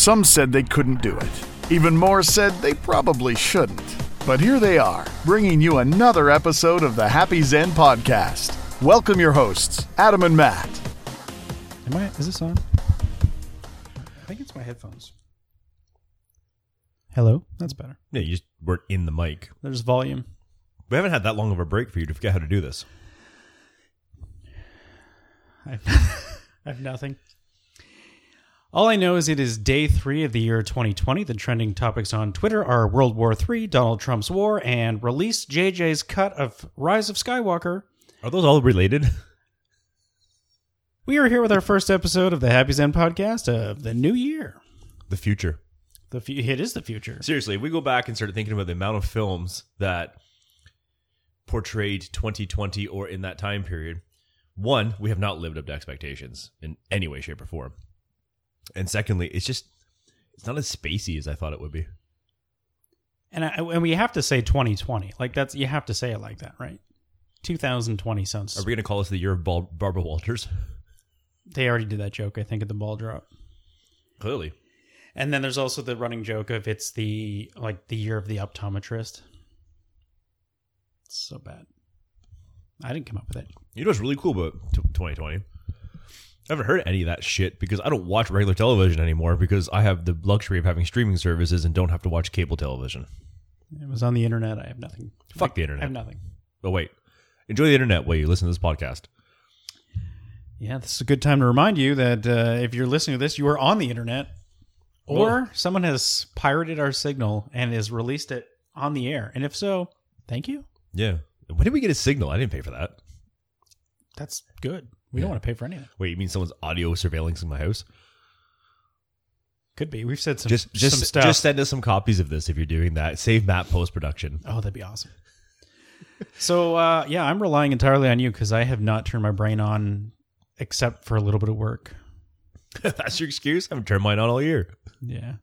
Some said they couldn't do it. Even more said they probably shouldn't. But here they are, bringing you another episode of the Happy Xen podcast. Welcome your hosts, Adam and Matt. Am I? Is this on? I think it's my headphones. Hello. That's better. Yeah, you just weren't in the mic. There's volume. We haven't had that long of a break for you to forget how to do this. I I have nothing. All I know is it is day three of the year 2020. The trending topics on Twitter are World War III, Donald Trump's war, and release JJ's cut of Rise of Skywalker. Are those all related? We are here with our first episode of the Happy Xen podcast of the new year. the future. The fu- it is the future. Seriously, if we go back and start thinking about the amount of films that portrayed 2020 or in that time period, one, we have not lived up to expectations in any way, shape, or form. And secondly, it's just it's not as spacey as I thought it would be. And I, and we have to say 2020. Like that's you have to say it like that, right? 2020 sounds. Are we going to call this the year of Bal- Barbara Walters? they already did that joke, I think, at the ball drop. Clearly. And then there's also the running joke of it's the like the year of the optometrist. It's so bad. I didn't come up with it. You know what's really cool about t- 2020? I haven't heard any of that shit because I don't watch regular television anymore because I have the luxury of having streaming services and don't have to watch cable television. It was on the internet. I have nothing. Fuck the internet. I have nothing. Oh wait, enjoy the internet while you listen to this podcast. Yeah, this is a good time to remind you that uh, if you're listening to this, you are on the internet, or someone has pirated our signal and has released it on the air. And if so, thank you. Yeah. When did we get a signal? I didn't pay for that. That's good. We don't want to pay for anything. Wait, you mean someone's audio surveillance in my house? Could be. We've said some Just just some stuff. just send us some copies of this if you're doing that. Save Matt post production. Oh, that'd be awesome. so uh, yeah, I'm relying entirely on you because I have not turned my brain on except for a little bit of work. That's your excuse? I haven't turned mine on all year. Yeah.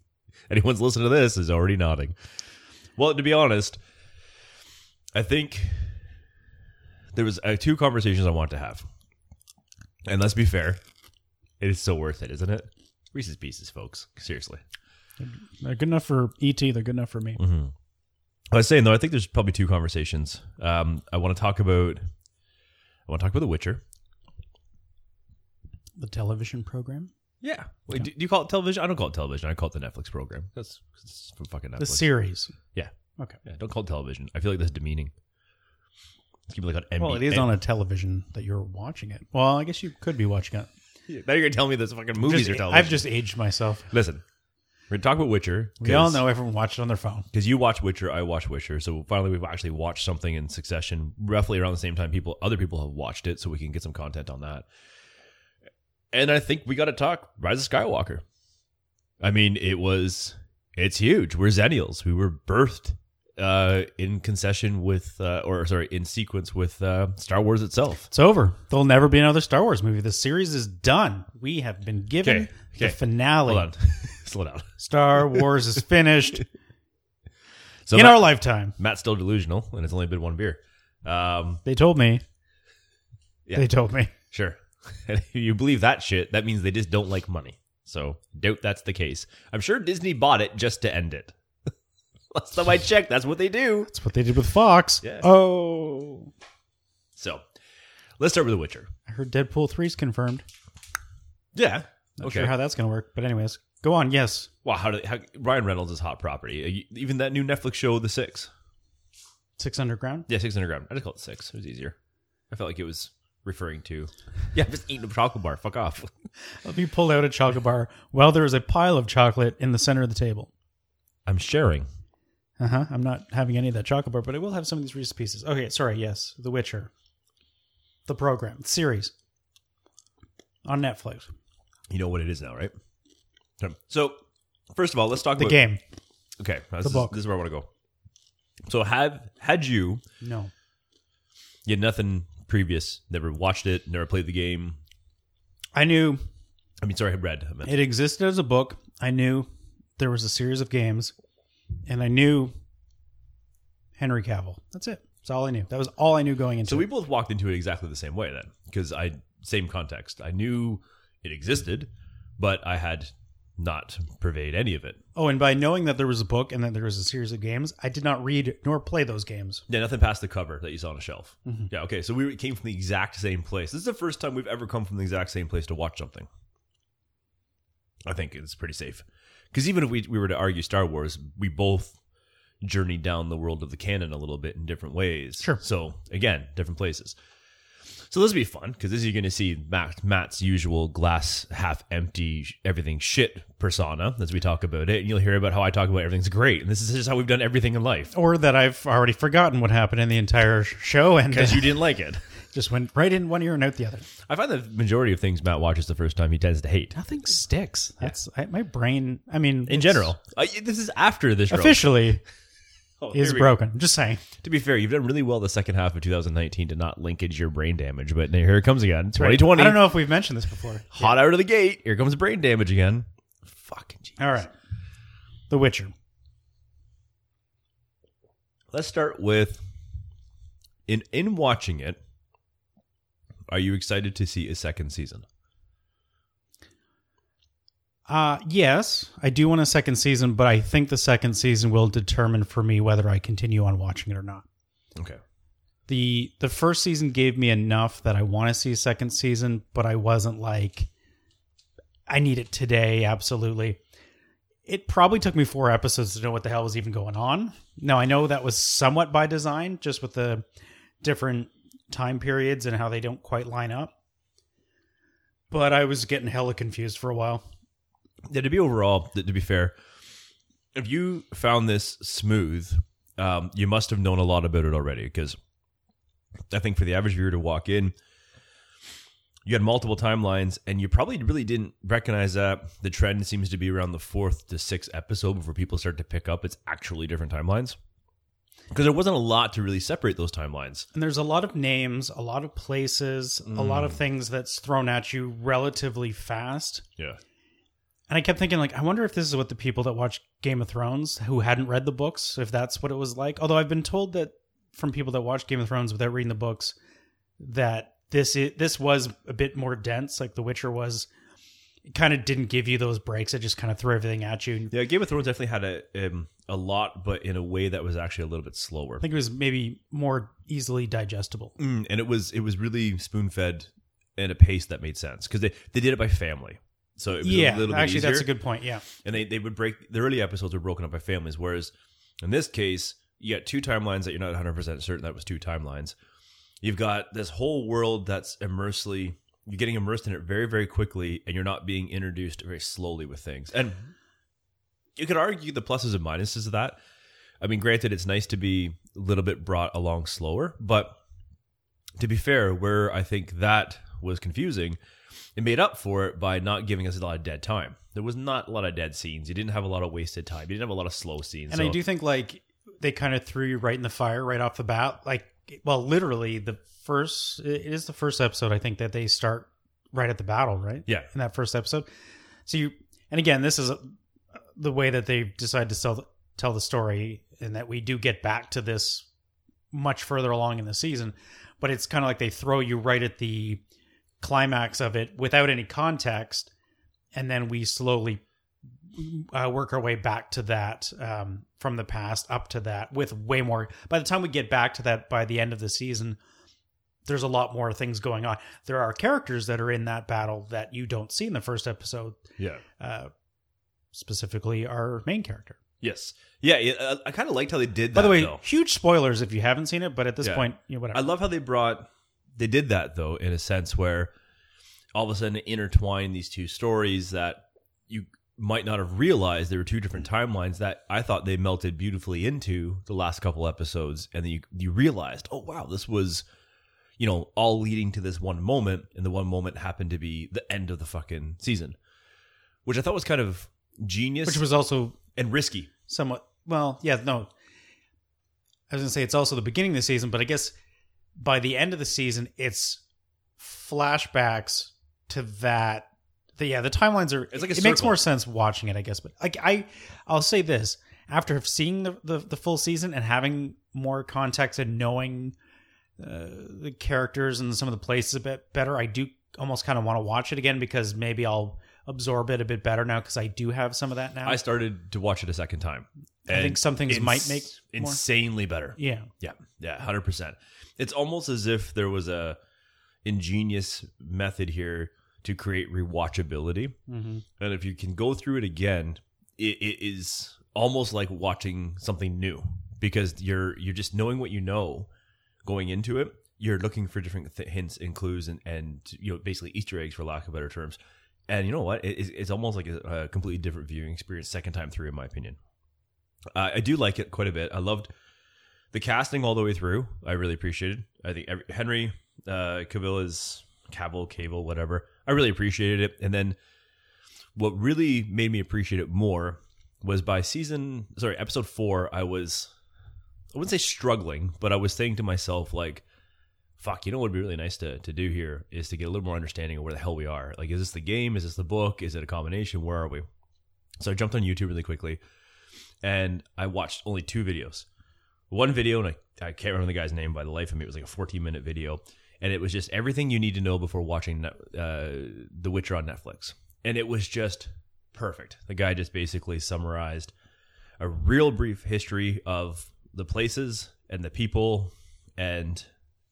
Anyone's listening to this is already nodding. Well, to be honest, I think there was uh, two conversations I want to have, and let's be fair, it is so worth it, isn't it? Reese's Pieces, folks. Seriously. They're good enough for ET. They're good enough for me. I was saying though, I think there's probably two conversations. Um, I want to talk about. I want to talk about The Witcher. The television program, Yeah. Wait, do, do you call it television? I don't call it television. I call it the Netflix program. That's it's from fucking Netflix. the series. Yeah. Okay. Yeah. Don't call it television. I feel like that's demeaning. Let's keep it like on. Well, it is on a television that you're watching it. Well, I guess you could be watching it. Now you're gonna tell me this fucking movies Just- are television. I've just aged myself. listen. We're gonna talk about Witcher. We all know everyone watched it on their phone. because you watch Witcher, I watch Witcher. So finally, we've actually watched something in succession, roughly around the same time. People, other people have watched it, so we can get some content on that. And I think we got to talk Rise of Skywalker. I mean, it was it's huge. We're Xennials. We were birthed uh, in concession with, uh, or sorry, in sequence with uh, Star Wars itself. It's over. There'll never be another Star Wars movie. The series is done. We have been given Okay, the finale. Hold on, slow down. Star Wars is finished So in Matt- our lifetime. Matt's still delusional, and it's only been one beer. Um, They told me. Yeah. They told me. Sure. And if you believe that shit, that means they just don't like money. So doubt that's the case. I'm sure Disney bought it just to end it. Last time I checked, that's what they do. That's what they did with Fox. Yeah. Oh. So let's start with The Witcher. I heard Deadpool 3 is confirmed. Yeah. Not okay. sure how that's going to work. But, anyways, go on. Yes. wow. How did how, Ryan Reynolds is hot property? Uh, Even that new Netflix show, The Six. Six Underground. Yeah, Six Underground. I just call it Six. It was easier. I felt like it was referring to. Yeah, I'm just eating a chocolate bar. Fuck off. Let me pull out a chocolate bar while there is a pile of chocolate in the center of the table. I'm sharing. Uh huh. I'm not having any of that chocolate bar, but I will have some of these Reese's pieces. Okay, sorry. Yes, The Witcher, the program, the series on Netflix. You know what it is now, right? So, first of all, let's talk about The about game. Okay, this, The is, book. this is where I want to go. So, have had you No. you had nothing previous, never watched it, never played the game. I knew I mean, sorry, I read. I meant. it existed as a book. I knew there was a series of games, and I knew Henry Cavill. That's it. That's all I knew. That was all I knew going into so we it. both walked into it exactly the same way then, because I same context. I knew it existed, but I had not pervade any of it. Oh, and by knowing that there was a book and that there was a series of games, I did not read nor play those games. Yeah, nothing past the cover that you saw on a shelf. Mm-hmm. Yeah, okay. So we came from the exact same place. This is the first time we've ever come from the exact same place to watch something. I think it's pretty safe. Because even if we, we were to argue Star Wars, we both journeyed down the world of the canon a little bit in different ways. Sure. So again, different places. So this will be fun because this is you're going to see Matt, Matt's usual glass half empty, everything shit persona as we talk about it, and you'll hear about how I talk about everything's great, and this is just how we've done everything in life Or that I've already forgotten what happened in the entire show and because you didn't like it. Just went right in one ear and out the other. I find the majority of things Matt watches the first time he tends to hate. Nothing sticks. That's I, my brain. I mean, In it's general, I, this is after the show. officially Oh, here is we go. broken. Just saying. To be fair, you've done really well the second half of 2019 to not linkage your brain damage, but here it comes again. 2020, I don't know if we've mentioned this before. hot out of the gate. Here comes brain damage again. Fucking. Geez. All right, The Witcher. Let's start with in in watching it. Are you excited to see a second season? Uh yes, I do want a second season, but I think the second season will determine for me whether I continue on watching it or not. Okay. the The first season gave me enough that I want to see a second season, but I wasn't like I need it today. Absolutely. It probably took me four episodes to know what the hell was even going on. Now I know that was somewhat by design, just with the different time periods and how they don't quite line up. But I was getting hella confused for a while. Yeah, to be overall, to be fair, if you found this smooth, um, you must have known a lot about it already. Because I think for the average viewer to walk in, you had multiple timelines, and you probably really didn't recognize that. The trend seems to be around the fourth to sixth episode before people start to pick up it's actually different timelines. Because there wasn't a lot to really separate those timelines. And there's a lot of names, a lot of places, a lot of things that's thrown at you relatively fast. Yeah. And I kept thinking, like, I wonder if this is what the people that watch Game of Thrones who hadn't read the books, if that's what it was like. Although I've been told that from people that watch Game of Thrones without reading the books, that this is, this was a bit more dense, like The Witcher was. It kind of didn't give you those breaks. It just kind of threw everything at you. Yeah, Game of Thrones definitely had a um, a lot, but in a way that was actually a little bit slower. I think it was maybe more easily digestible. Mm, and it was it was really spoon fed at a pace that made sense because they, they did it by family. So it was Yeah, a little bit actually, easier. that's a good point. Yeah. and they, they would break the early episodes were broken up by families, whereas in this case, you got two timelines that you're not 100 percent certain that was two timelines. You've got this whole world that's immersely you're getting immersed in it very very quickly, and you're not being introduced very slowly with things. And you could argue the pluses and minuses of that. I mean, granted, it's nice to be a little bit brought along slower, but to be fair, where I think that was confusing, it made up for it by not giving us a lot of dead time. There was not a lot of dead scenes. You didn't have a lot of wasted time. You didn't have a lot of slow scenes. And I do think like they kind of threw you right in the fire right off the bat. Like, well, literally the first it is the first episode I think that they start right at the battle, right? Yeah. in that first episode. So you and again, this is uh, the way that they decide to tell tell the story, and that we do get back to this much further along in the season. But it's kind of like they throw you right at the climax of it without any context, and then we slowly uh, work our way back to that um, from the past up to that with way more. By the time we get back to that, by the end of the season, there's a lot more things going on. There are characters that are in that battle that you don't see in the first episode, yeah. uh, specifically our main character. Yes. Yeah. yeah, uh, I kind of liked how they did that. By the way, though. huge spoilers if you haven't seen it, but at this Yeah. point, you know, whatever. I love how they brought they did that though in a sense where all of a sudden intertwine these two stories that you might not have realized there were two different timelines that I thought they melted beautifully into the last couple episodes and then you you realized oh wow this was you know all leading to this one moment and the one moment happened to be the end of the fucking season which I thought was kind of genius Which was also and risky. somewhat well yeah no. I was gonna say it's also the beginning of the season but i guess by the end of the season it's flashbacks to that. The, yeah the timelines are It's like it makes more sense watching it i guess but like i i'll say this. After seeing the, the the full season and having more context and knowing uh, the characters and some of the places a bit better i do almost kind of want to watch it again because maybe i'll absorb it a bit better now because I do have some of that now. I started to watch it a second time. I think some things might make more- insanely better. yeah. Yeah, yeah, hundred percent. It's almost as if there was a ingenious method here to create rewatchability, hmm and if you can go through it again, it, it is almost like watching something new because you're you're just knowing what you know going into it. You're looking for different th- hints and clues and and you know basically Easter eggs for lack of better terms. And you know what? It, it's- almost like a, a completely different viewing experience second time through, in my opinion. Uh, I do like it quite a bit. I loved the casting all the way through. I really appreciated. I think every, Henry uh, Cavill is Cavill, Cavill, whatever. I really appreciated it. And then what really made me appreciate it more was by season, sorry, episode four. I was, I wouldn't say struggling, but I was saying to myself like, "Fuck, you know what would be really nice to to do here is to get a little more understanding of where the hell we are. Like, is this the game? Is this the book? Is it a combination? Where are we?" So I jumped on YouTube really quickly, and I watched only two videos one video, and I, I can't remember the guy's name by the life of me. It was like a 14 minute video, and it was just everything you need to know before watching uh, The Witcher on Netflix. And it was just perfect. The guy just basically summarized a real brief history of the places and the people and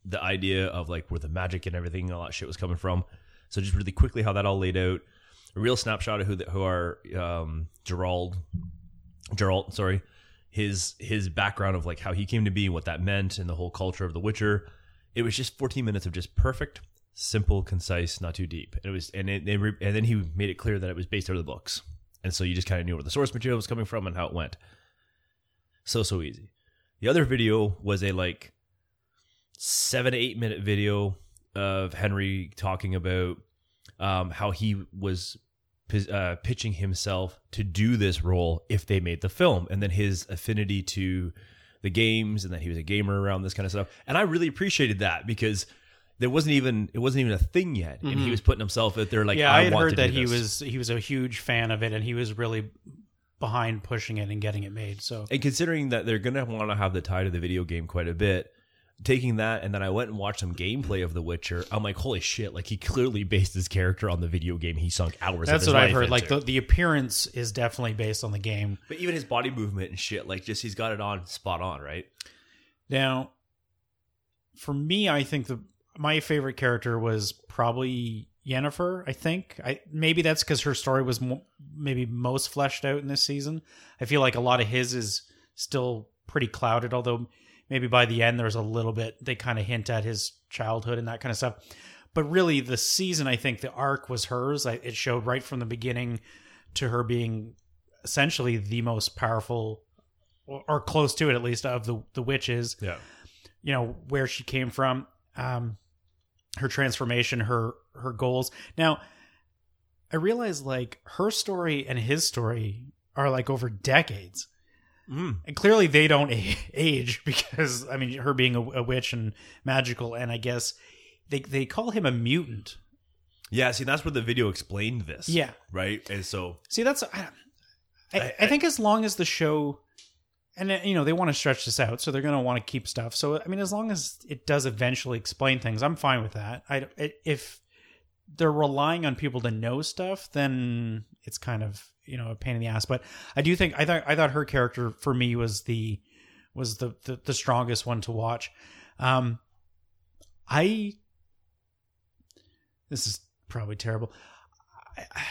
the idea of like where the magic and everything, all that shit was coming from. So just really quickly how that all laid out. A real snapshot of who the, who are um, Gerald, Gerald, sorry, his his background of like how he came to be, and what that meant, and the whole culture of The Witcher. It was just 14 minutes of just perfect, simple, concise, not too deep. And it was, and it and then he made it clear that it was based out of the books, and so you just kind of knew where the source material was coming from and how it went. So so easy. The other video was a like seven to eight minute video of Henry talking about um, how he was uh, pitching himself to do this role if they made the film, and then his affinity to the games, and that he was a gamer around this kind of stuff. And I really appreciated that because there wasn't even it wasn't even a thing yet, and he was putting himself out there like, yeah, I, had want heard that he was he was a huge fan of it, and he was really behind pushing it and getting it made. So And considering that they're to want to have the tie to the video game quite a bit, taking that and then I went and watched some gameplay of The Witcher, I'm like, holy shit! Like he clearly based his character on the video game he sunk hours. that's what I've heard. Like the the appearance is definitely based on the game. but even his body movement and shit, like just he's got it on spot on, right? Now, for me, I think the my favorite character was probably Yennefer. I think I maybe that's because her story was mo- maybe most fleshed out in this season. I feel like a lot of his is still pretty clouded, although maybe by the end there's a little bit they kind of hint at his childhood and that kind of stuff. But really, the season I think the arc was hers. I, it showed right from the beginning to her being essentially the most powerful, or, or close to it at least, of the the witches Yeah. you know where she came from um her transformation her her goals now i realize like her story and his story are like over decades Mm. and clearly they don't age because i mean her being a, a witch and magical and i guess they they call him a mutant Yeah. See, that's where the video explained this. yeah Right. And so see that's i, I, I- I think as long as the show and uh, you know they want to stretch this out so they're going to want to keep stuff so i mean as long as it does eventually explain things i'm fine with that i if they're relying on people to know stuff then it's kind of you know a pain in the ass but i do think i thought i thought her character for me was the was the the, the strongest one to watch um i this is probably terrible I,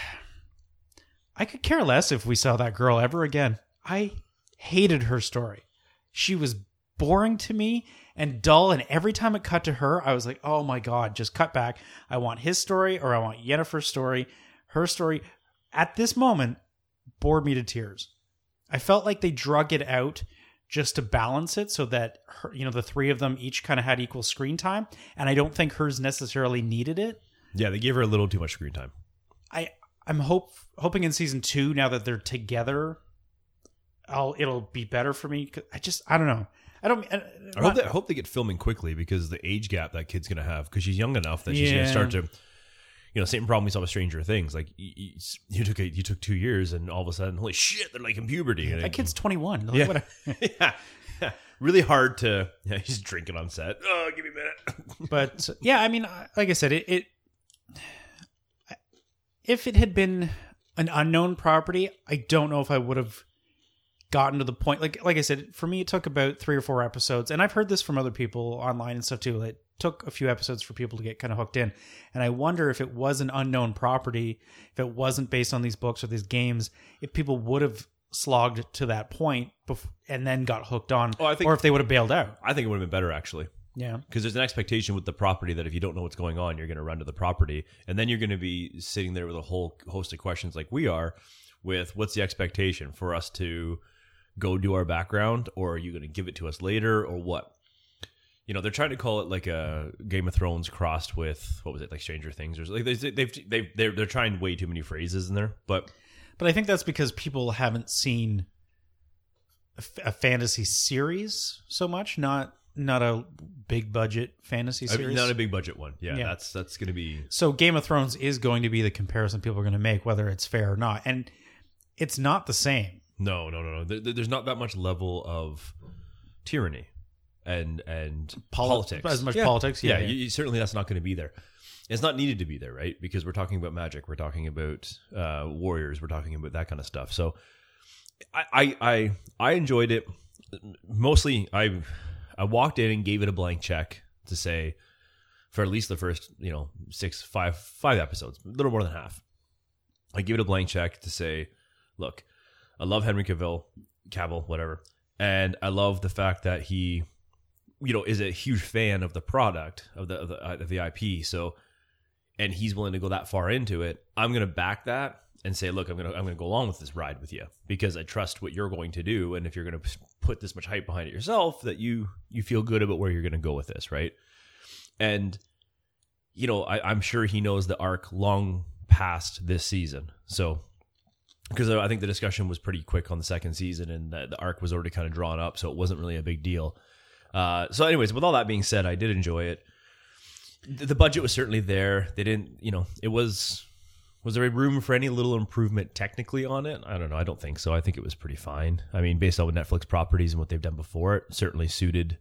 I could care less if we saw that girl ever again. I hated her story. She was boring to me and dull. And every time it cut to her, I was like, oh my God, just cut back. I want his story or I want Yennefer's story. Her story at this moment bored me to tears. I felt like they drug it out just to balance it so that her, you know the three of them each kind of had equal screen time and I don't think hers necessarily needed it. yeah, they gave her a little too much screen time. I I'm hope hoping in season two now that they're together, I'll it'll be better for me I just I don't know. I don't. I, I hope, they, I hope they get filming quickly because the age gap that kid's gonna have because she's young enough that she's gonna start to, you know, same problem we saw with Stranger Things. Like you, you, took a, you took two years and all of a sudden, holy shit, they're like in puberty. And that kid's 21. Like, Yeah. yeah, yeah, really hard to. Yeah, he's drinking on set. Oh, give me a minute. but yeah, I mean, like I said, it. it if it had been an unknown property, I don't know if I would have gotten to the point. Like like I said, for me, it took about three or four episodes, and I've heard this from other people online and stuff too. It took a few episodes for people to get kind of hooked in, and I wonder if it was an unknown property, if it wasn't based on these books or these games, if people would have slogged to that point bef- and then got hooked on, Oh, I think- or if they would have bailed out. I think it would have been better actually. Yeah. because there's an expectation with the property that if you don't know what's going on, you're going to run to the property, and then you're going to be sitting there with a whole host of questions like we are, with what's the expectation for us to go do our background, or are you going to give it to us later, or what? You know, they're trying to call it like a Game of Thrones crossed with what was it, like Stranger Things, or like they, they've they've they're they're trying way too many phrases in there, but But I think that's because people haven't seen a, f- a fantasy series so much, not not a big budget fantasy I mean, series. not a big budget one. Yeah, Yeah. that's that's going to be so Game of Thrones is going to be the comparison people are going to make, whether it's fair or not, and it's not the same. No, no, no, no. There, there- there's not that much level of tyranny and and politics. as much politics, yeah, yeah. yeah. You, certainly, that's not going to be there. It's not needed to be there, right? Because we're talking about magic. We're talking about uh, warriors. We're talking about that kind of stuff. So, I, I, I, I enjoyed it. Mostly, I, I walked in and gave it a blank check to say, for at least the first, you know, six, five, five episodes, a little more than half. I give it a blank check to say, look, I love Henry Cavill, Cavill, whatever, and I love the fact that he, you know, is a huge fan of the product of the of the, uh, of the IP. So, and he's willing to go that far into it. I'm going to back that and say, look, I'm going to I'm to go along with this ride with you because I trust what you're going to do, and if you're going to put this much hype behind it yourself, that you you feel good about where you're going to go with this, right? And you know, I, I'm sure he knows the arc long past this season. So because I think the discussion was pretty quick on the second season, and the, the arc was already kind of drawn up, so it wasn't really a big deal. Uh, so, anyways, with all that being said, I did enjoy it. The, the budget was certainly there. They didn't, you know, it was. Was there room for any little improvement technically on it? I don't know. I don't think so. I think it was pretty fine. I mean, based on Netflix properties and what they've done before, it certainly suited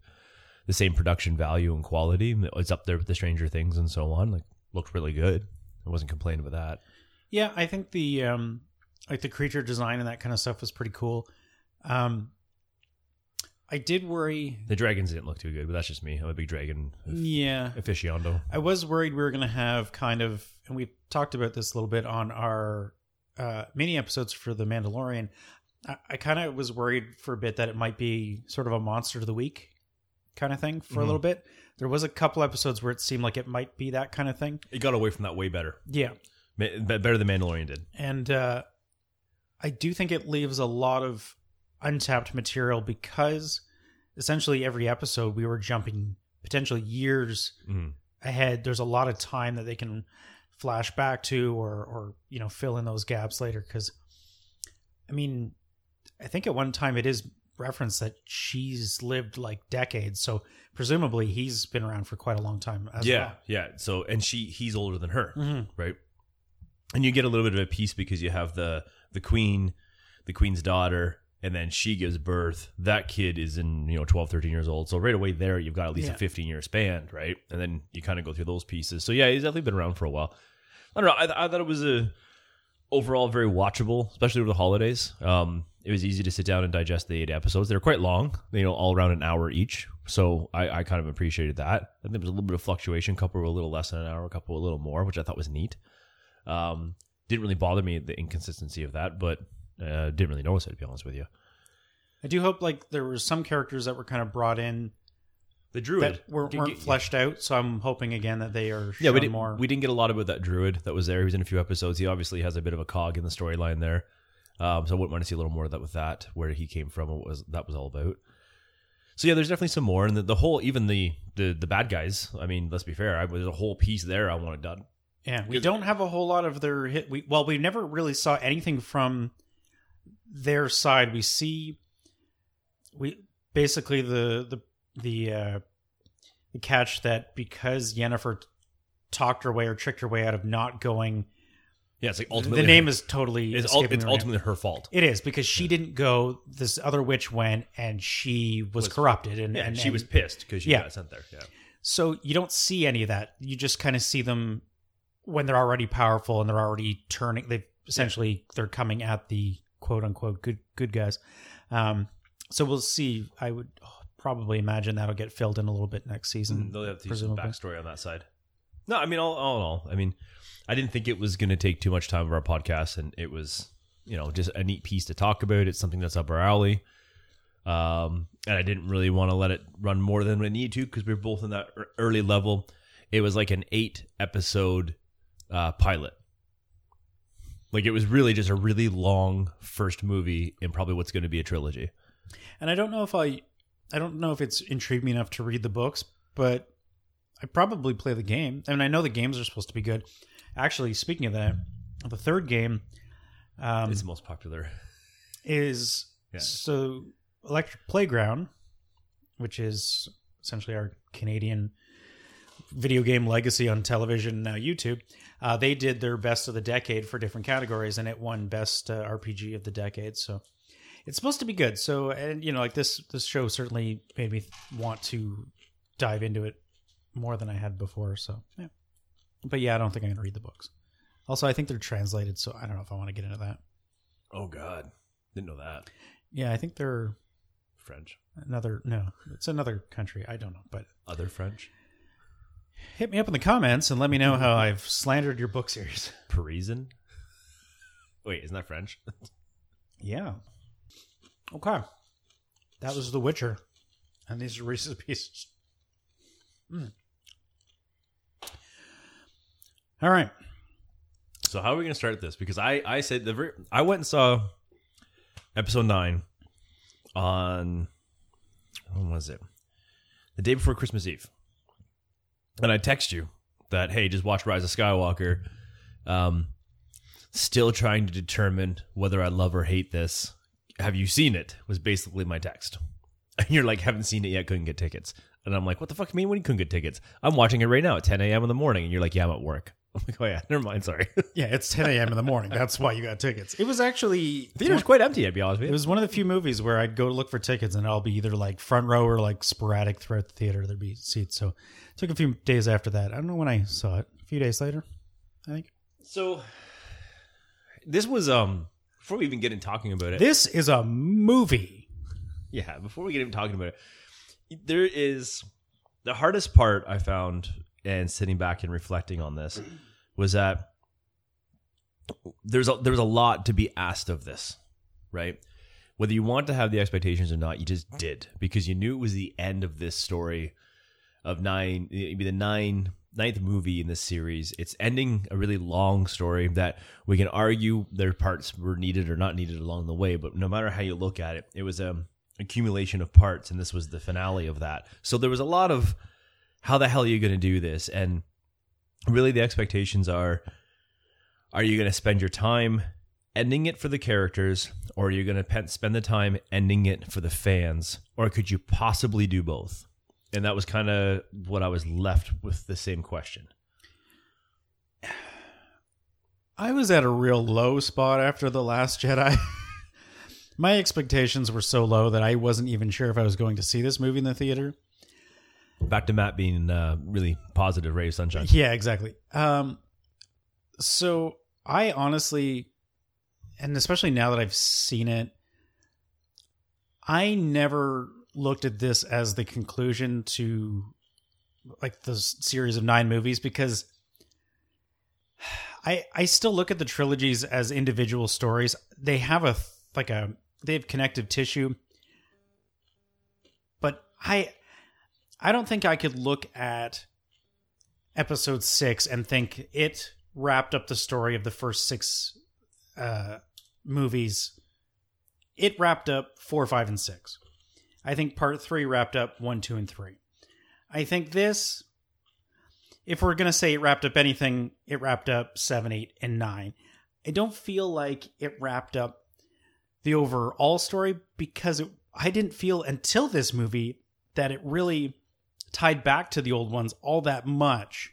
the same production value and quality. It's up there with the Stranger Things and so on. Like, looked really good. I wasn't complaining with that. Yeah, I think the um like the creature design and that kind of stuff was pretty cool. Um I did worry The dragons didn't look too good, but that's just me. I'm a big dragon yeah. aficionado. I was worried we were going to have kind of, and we talked about this a little bit on our uh, mini episodes for The Mandalorian. I, I kind of was worried for a bit that it might be sort of a monster of the week kind of thing for a Mhm. little bit. There was a couple episodes where it seemed like it might be that kind of thing. It got away from that way better. Yeah. Ma- Better than Mandalorian did. And uh, I do think it leaves a lot of untapped material because essentially every episode we were jumping potentially years Mhm. ahead. There's a lot of time that they can flash back to or or you know fill in those gaps later because I mean I think at one time it is referenced that she's lived like decades so presumably he's been around for quite a long time as Yeah, yeah. So, and she, he's older than her, well. Mhm. right? And you get a little bit of a piece because you have the the queen, the queen's daughter, and then she gives birth. That kid is in you know 12, 13 years old. So right away there, you've got at least Yeah. a fifteen year span, right? And then you kind of go through those pieces. So yeah, he's definitely been around for a while. I don't know. I, I thought it was a overall very watchable, especially over the holidays. Um, it was easy to sit down and digest the eight episodes. They're quite long, you know, all around an hour each. So I, I kind of appreciated that. I think there was a little bit of fluctuation. A couple were a little less than an hour, a couple a little more, which I thought was neat. Um, didn't really bother me the inconsistency of that, but uh, didn't really notice it to be honest with you. I do hope like there were some characters that were kind of brought in The druid that were, weren't fleshed out. So I'm hoping again that they are Yeah, we didn't, more. we didn't get a lot about that druid that was there. He was in a few episodes. He obviously has a bit of a cog in the storyline there. Um, so I wouldn't want to see a little more of that with that, where he came from, what was that was all about. So yeah, there's definitely some more, and the, the whole, even the, the the bad guys. I mean, let's be fair. I, there's a whole piece there I wanted done. Yeah, we don't have a whole lot of their hit. We well, we never really saw anything from their side. We see we basically the the the uh, the catch that because Yennefer talked her way or tricked her way out of not going. Yeah, it's like ultimately the name is totally it's, ul- it's me right now. ultimately her fault. It is because she didn't go. This other witch went, and she was, Was- corrupted, and, Yeah, and she and- was pissed because she Yeah. got sent there. Yeah, So you don't see any of that. You just kind of see them when they're already powerful and they're already turning. They've essentially they're coming at the quote unquote good good guys. Um, so we'll see. I would probably imagine that'll get filled in a little bit next season. They'll have to do some backstory on that side. No, I mean, all, all in all, I mean, I didn't think it was going to take too much time of our podcast, and it was, you know, just a neat piece to talk about. It's something that's up our alley. Um, and I didn't really want to let it run more than we need to because we're both in that ear- early level. It was like an eight episode uh, pilot. Like it was really just a really long first movie in probably what's going to be a trilogy. And I don't know if I, I don't know if it's intrigued me enough to read the books, but I probably play the game. I mean, I know the games are supposed to be good. Actually, speaking of that, the third game um, It's the most popular. is Yeah. so Electric Playground, which is essentially our Canadian video game legacy on television now YouTube. Uh, they did their best of the decade for different categories, and it won best uh, RPG of the decade. So it's supposed to be good. So and you know, like this this show certainly made me want to dive into it more than I had before. So yeah, but yeah, I don't think I'm gonna read the books. Also, I think they're translated, so I don't know if I want to get into that. Oh God, didn't know that Yeah, I think they're French. another no it's another country i don't know but Other French. Hit me up in the comments and let me know how i've slandered your book series Parisian. Wait, isn't that French? yeah okay that was the witcher and these are reese's pieces Mm. all right So how are we going to start this? Because I I said the I went and saw episode nine on when was it? The day before Christmas Eve, and I text you that hey, just watch Rise of Skywalker. Um, still trying to determine whether I love or hate this. Have you seen it? Was basically my text. And you're like, haven't seen it yet, couldn't get tickets. And I'm like, what the fuck you mean when you couldn't get tickets? I'm watching it right now at 10 a.m. in the morning. And you're like, yeah, I'm at work. I'm like, oh yeah, never mind, sorry. yeah it's 10 a.m in the morning that's why you got tickets it was actually Theater's quite empty, I'd be honest with it was one of the few movies where I'd go to look for tickets and I'll be either like front row or like sporadic throughout the theater. There'd be seats. So it took a few days after that. I don't know when I saw it. A few days later, I think. So this was um before we even get in talking about it. This is a movie. yeah, before we get into talking about it, there is the hardest part I found and sitting back and reflecting on this was that there's a, there was a lot to be asked of this, right? Whether you want to have the expectations or not, you just did because you knew it was the end of this story of nine, it'd be the nine ninth movie in this series. It's ending a really long story that we can argue their parts were needed or not needed along the way, but no matter how you look at it, it was a accumulation of parts, and this was the finale of that. So there was a lot of how the hell are you going to do this, and really the expectations are: are you going to spend your time ending it for the characters, or are you going to spend the time ending it for the fans, or could you possibly do both? And that was kind of what I was left with the same question. I was at a real low spot after The Last Jedi. My expectations were so low that I wasn't even sure if I was going to see this movie in the theater. Back to Matt being uh, really positive, ray of sunshine. Yeah, exactly. Um, so I honestly, and especially now that I've seen it, I never looked at this as the conclusion to like the series of nine movies because I I still look at the trilogies as individual stories. They have a like a they have connective tissue, but I I don't think I could look at episode six and think it wrapped up the story of the first six uh, movies. It wrapped up four, five, and six. I think part three wrapped up one, two, and three. I think this, if we're going to say it wrapped up anything, it wrapped up seven, eight, and nine. I don't feel like it wrapped up the overall story because it, I didn't feel until this movie that it really tied back to the old ones all that much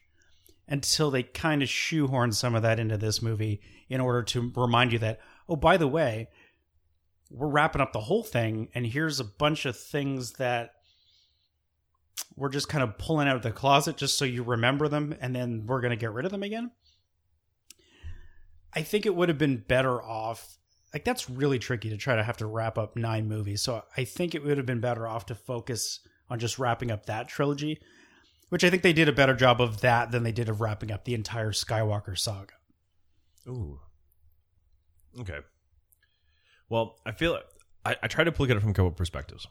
until they kind of shoehorn some of that into this movie in order to remind you that, oh, by the way, we're wrapping up the whole thing, and here's a bunch of things that we're just kind of pulling out of the closet just so you remember them, and then we're going to get rid of them again. I think it would have been better off. Like that's really tricky to try to have to wrap up nine movies. So I think it would have been better off to focus on just wrapping up that trilogy, which I think they did a better job of that than they did of wrapping up the entire Skywalker saga. Ooh. Okay. Well, I feel I, I try to look at it from a couple perspectives.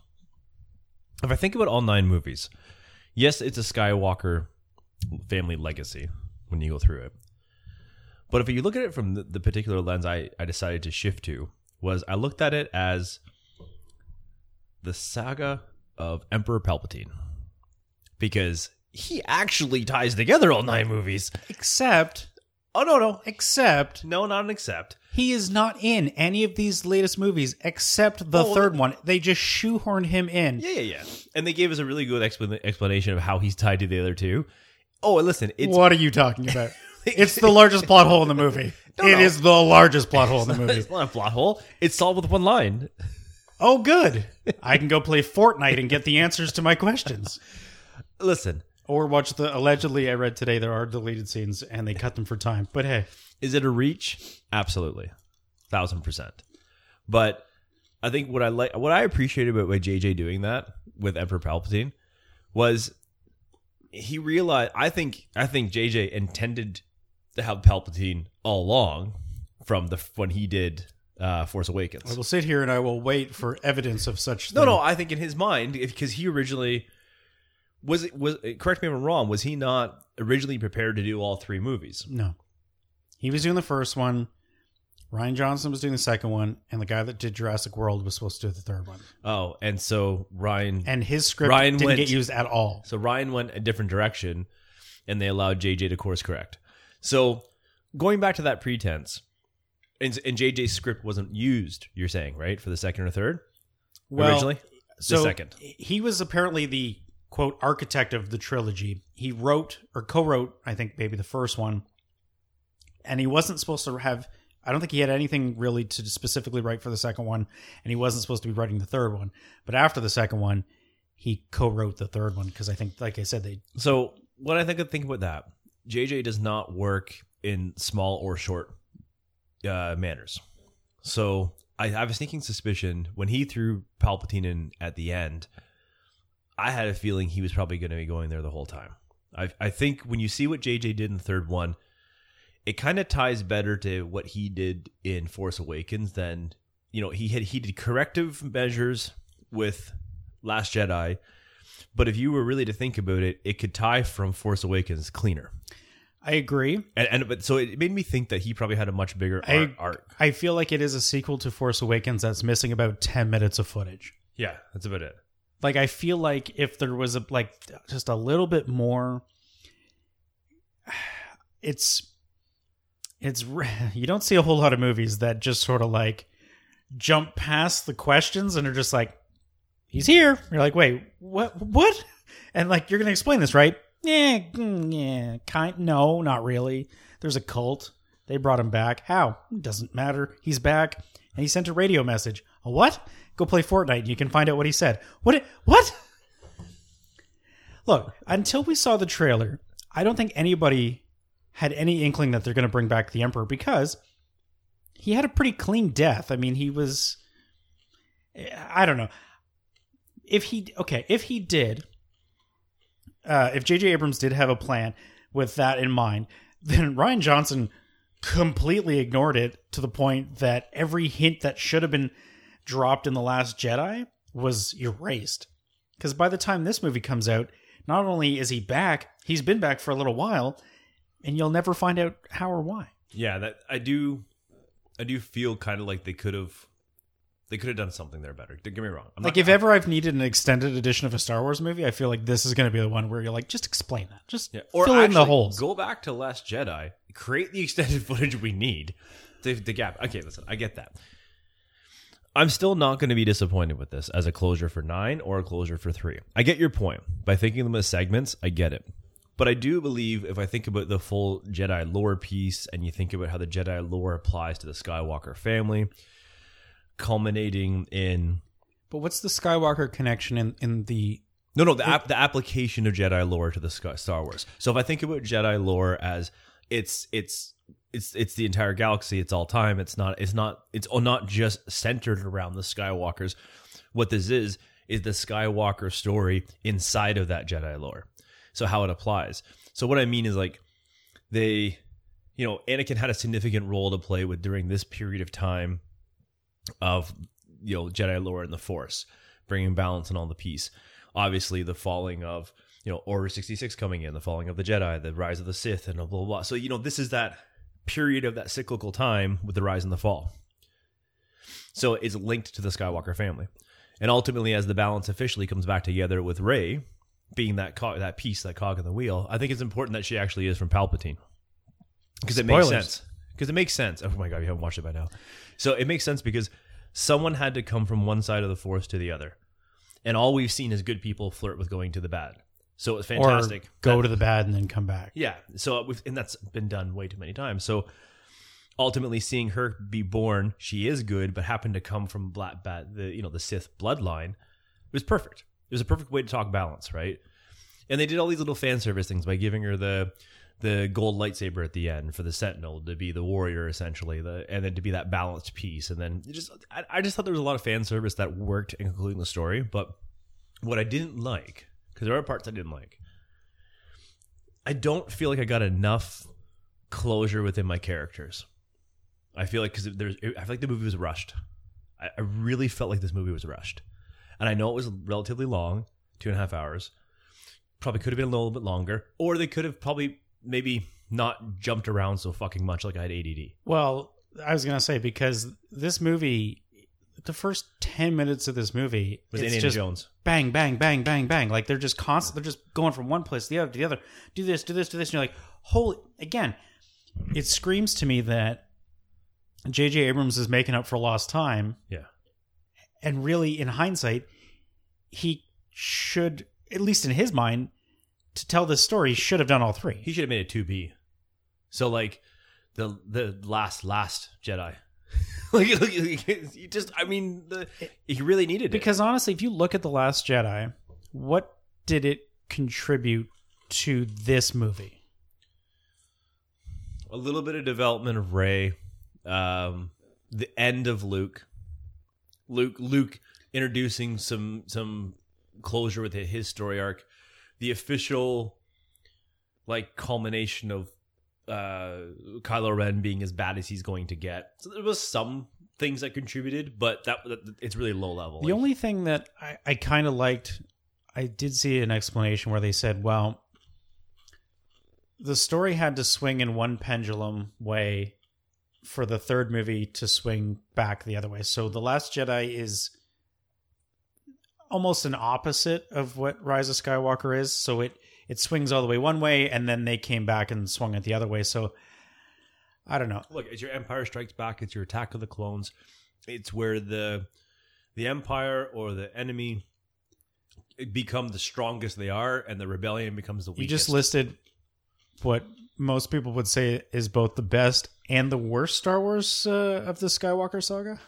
If I think about all nine movies, yes, it's a Skywalker family legacy when you go through it. But if you look at it from the, the particular lens I, I decided to shift to, was I looked at it as the saga of Emperor Palpatine. Because he actually ties together all nine movies. Except, Oh, no, no. except No, not an except. he is not in any of these latest movies except the Oh, third one. They just shoehorned him in. Yeah, yeah, yeah. And they gave us a really good explan- explanation of how he's tied to the other two. Oh, and listen, it's what are you talking about? it's the largest plot hole in the movie. It is no. the largest plot hole in the movie. it's not a plot hole. It's solved with one line. Oh, good. I can go play Fortnite and get the answers to my questions. Listen, Or watch the allegedly I read today there are deleted scenes and they cut them for time. But hey, is it a reach? Absolutely, thousand percent. But I think what I like, what I appreciated about by JJ doing that with Emperor Palpatine was he realized. I think I think JJ intended to have Palpatine all along from the when he did uh, Force Awakens. I will sit here and I will wait for evidence of such. No, thing. no. I think in his mind, because he originally was it was correct me if I'm wrong. Was he not originally prepared to do all three movies? no. He was doing the first one. Rian Johnson was doing the second one, and the guy that did Jurassic World was supposed to do the third one. Oh, and so Rian, And his script Rian didn't went- get used at all. so Rian went a different direction, and they allowed JJ to course correct. So going back to that pretense, and, and JJ's script wasn't used. You're saying right for the second or third Well, originally. so the second. he was apparently the quote architect of the trilogy. He wrote or co-wrote, I think, maybe the first one, and he wasn't supposed to have. I don't think he had anything really to specifically write for the second one, and he wasn't supposed to be writing the third one. But after the second one, he co-wrote the third one because I think, like I said, they So what I think of think about that, JJ does not work in small or short uh, manners. So I have a sneaking suspicion when he threw Palpatine in at the end, I had a feeling he was probably going to be going there the whole time. I, I think when you see what JJ did in the third one, it kind of ties better to what he did in Force Awakens than you know he had he did corrective measures with Last Jedi, but if you were really to think about it, it could tie from Force Awakens cleaner. I agree. And, and but so it made me think that he probably had a much bigger I- arc. I feel like it is a sequel to Force Awakens that's missing about ten minutes of footage. Yeah, that's about it. like I feel like if there was a like just a little bit more it's it's you don't see a whole lot of movies that just sort of like jump past the questions and are just like he's here you're like wait what what and like you're gonna explain this right yeah mm, yeah kind no not really. There's a cult. They brought him back. How? Doesn't matter. He's back. And he sent a radio message. A what? Go play fortnite and you can find out what he said. What what? Look until we saw the trailer i don't think anybody had any inkling that they're going to bring back the emperor because he had a pretty clean death. I mean he was i don't know. If he okay if he did uh, if J.J. Abrams did have a plan with that in mind, then Rian Johnson completely ignored it to the point that every hint that should have been dropped in The Last Jedi was erased. Because by the time this movie comes out, not only is he back, he's been back for a little while, and you'll never find out how or why. Yeah, that I do. I do feel kind of like they could have. They could have done something there better. Don't get me wrong. I'm Like not, if ever I've needed an extended edition of a Star Wars movie, I feel like this is going to be the one where you're like, just explain that, just Yeah. Or fill in the holes. Go back to Last Jedi, create the extended footage we need. The, the gap. Okay, listen, I get that. I'm still not going to be disappointed with this as a closure for nine or a closure for three. I get your point. By thinking of them as segments, I get it. But I do believe if I think about the full Jedi lore piece and you think about how the Jedi lore applies to the Skywalker family, culminating in But what's the Skywalker connection in, in the no, no, the app, the application of Jedi lore to the Sky- Star Wars. So if I think about Jedi lore as it's it's it's it's the entire galaxy. It's all time. It's not. It's not. It's not just centered around the Skywalkers. What this is is the Skywalker story inside of that Jedi lore. So how it applies. So what I mean is like they, you know, Anakin had a significant role to play with during this period of time of you know Jedi lore and the Force, bringing balance and all the peace. Obviously, the falling of you know Order sixty six coming in, the falling of the Jedi, the rise of the Sith, and blah blah blah. So you know this is that period of that cyclical time with the rise and the fall. So it's linked to the Skywalker family, and ultimately, as the balance officially comes back together with Rey being that cog, that piece, that cog in the wheel, I think it's important that she actually is from Palpatine because it makes Spoilers. sense. Because it makes sense. Oh my god, you haven't watched it by now. So it makes sense because someone had to come from one side of the force to the other, and all we've seen is good people flirt with going to the bad. So it's fantastic. Or go That- to the bad and then come back. yeah. So we've, and that's been done way too many times. So ultimately, seeing her be born, she is good, but happened to come from black bad the you know the Sith bloodline. It was perfect. It was a perfect way to talk balance, right? And they did all these little fan service things by giving her the the gold lightsaber at the end for the Sentinel to be the warrior essentially, the and then to be that balanced piece. And then just I, I just thought there was a lot of fan service that worked in concluding the story. But what I didn't like, because there are parts I didn't like, I don't feel like I got enough closure within my characters. I feel like because there's, I feel like the movie was rushed. I, I really felt like this movie was rushed, and I know it was relatively long, two and a half hours. Probably could have been a little bit longer, or they could have probably maybe not jumped around so fucking much like I had ADD. Well, I was gonna say because this movie, the first ten minutes of this movie Was it's Indiana just Jones? bang, bang, bang, bang, bang. Like they're just constant. They're just going from one place to the other to the other. Do this, do this, do this. And you're like, holy! Again, it screams to me that J.J. Abrams is making up for lost time, Yeah, and really, in hindsight, he should, at least in his mind, to tell this story, should have done all three. he should have made it two B. So like the the last last Jedi. like, like, you just I mean the he really needed it. Because honestly, if you look at The Last Jedi, what did it contribute to this movie? a little bit of development of Rey, um, the end of Luke, Luke, Luke introducing some some closure with his story arc, the official like culmination of uh, Kylo Ren being as bad as he's going to get. So there was some things that contributed, but that, it's really low level. The Like, only thing that I, I kind of liked, I did see an explanation where they said, well, the story had to swing in one pendulum way for the third movie to swing back the other way. So The Last Jedi is almost an opposite of what Rise of Skywalker is. So it it swings all the way one way and then they came back and swung it the other way. So I don't know. look, it's your Empire Strikes Back. It's your Attack of the Clones. It's where the the Empire or the enemy become the strongest they are, and the rebellion becomes the You weakest. just listed what most people would say is both the best and the worst Star Wars uh, of the Skywalker saga.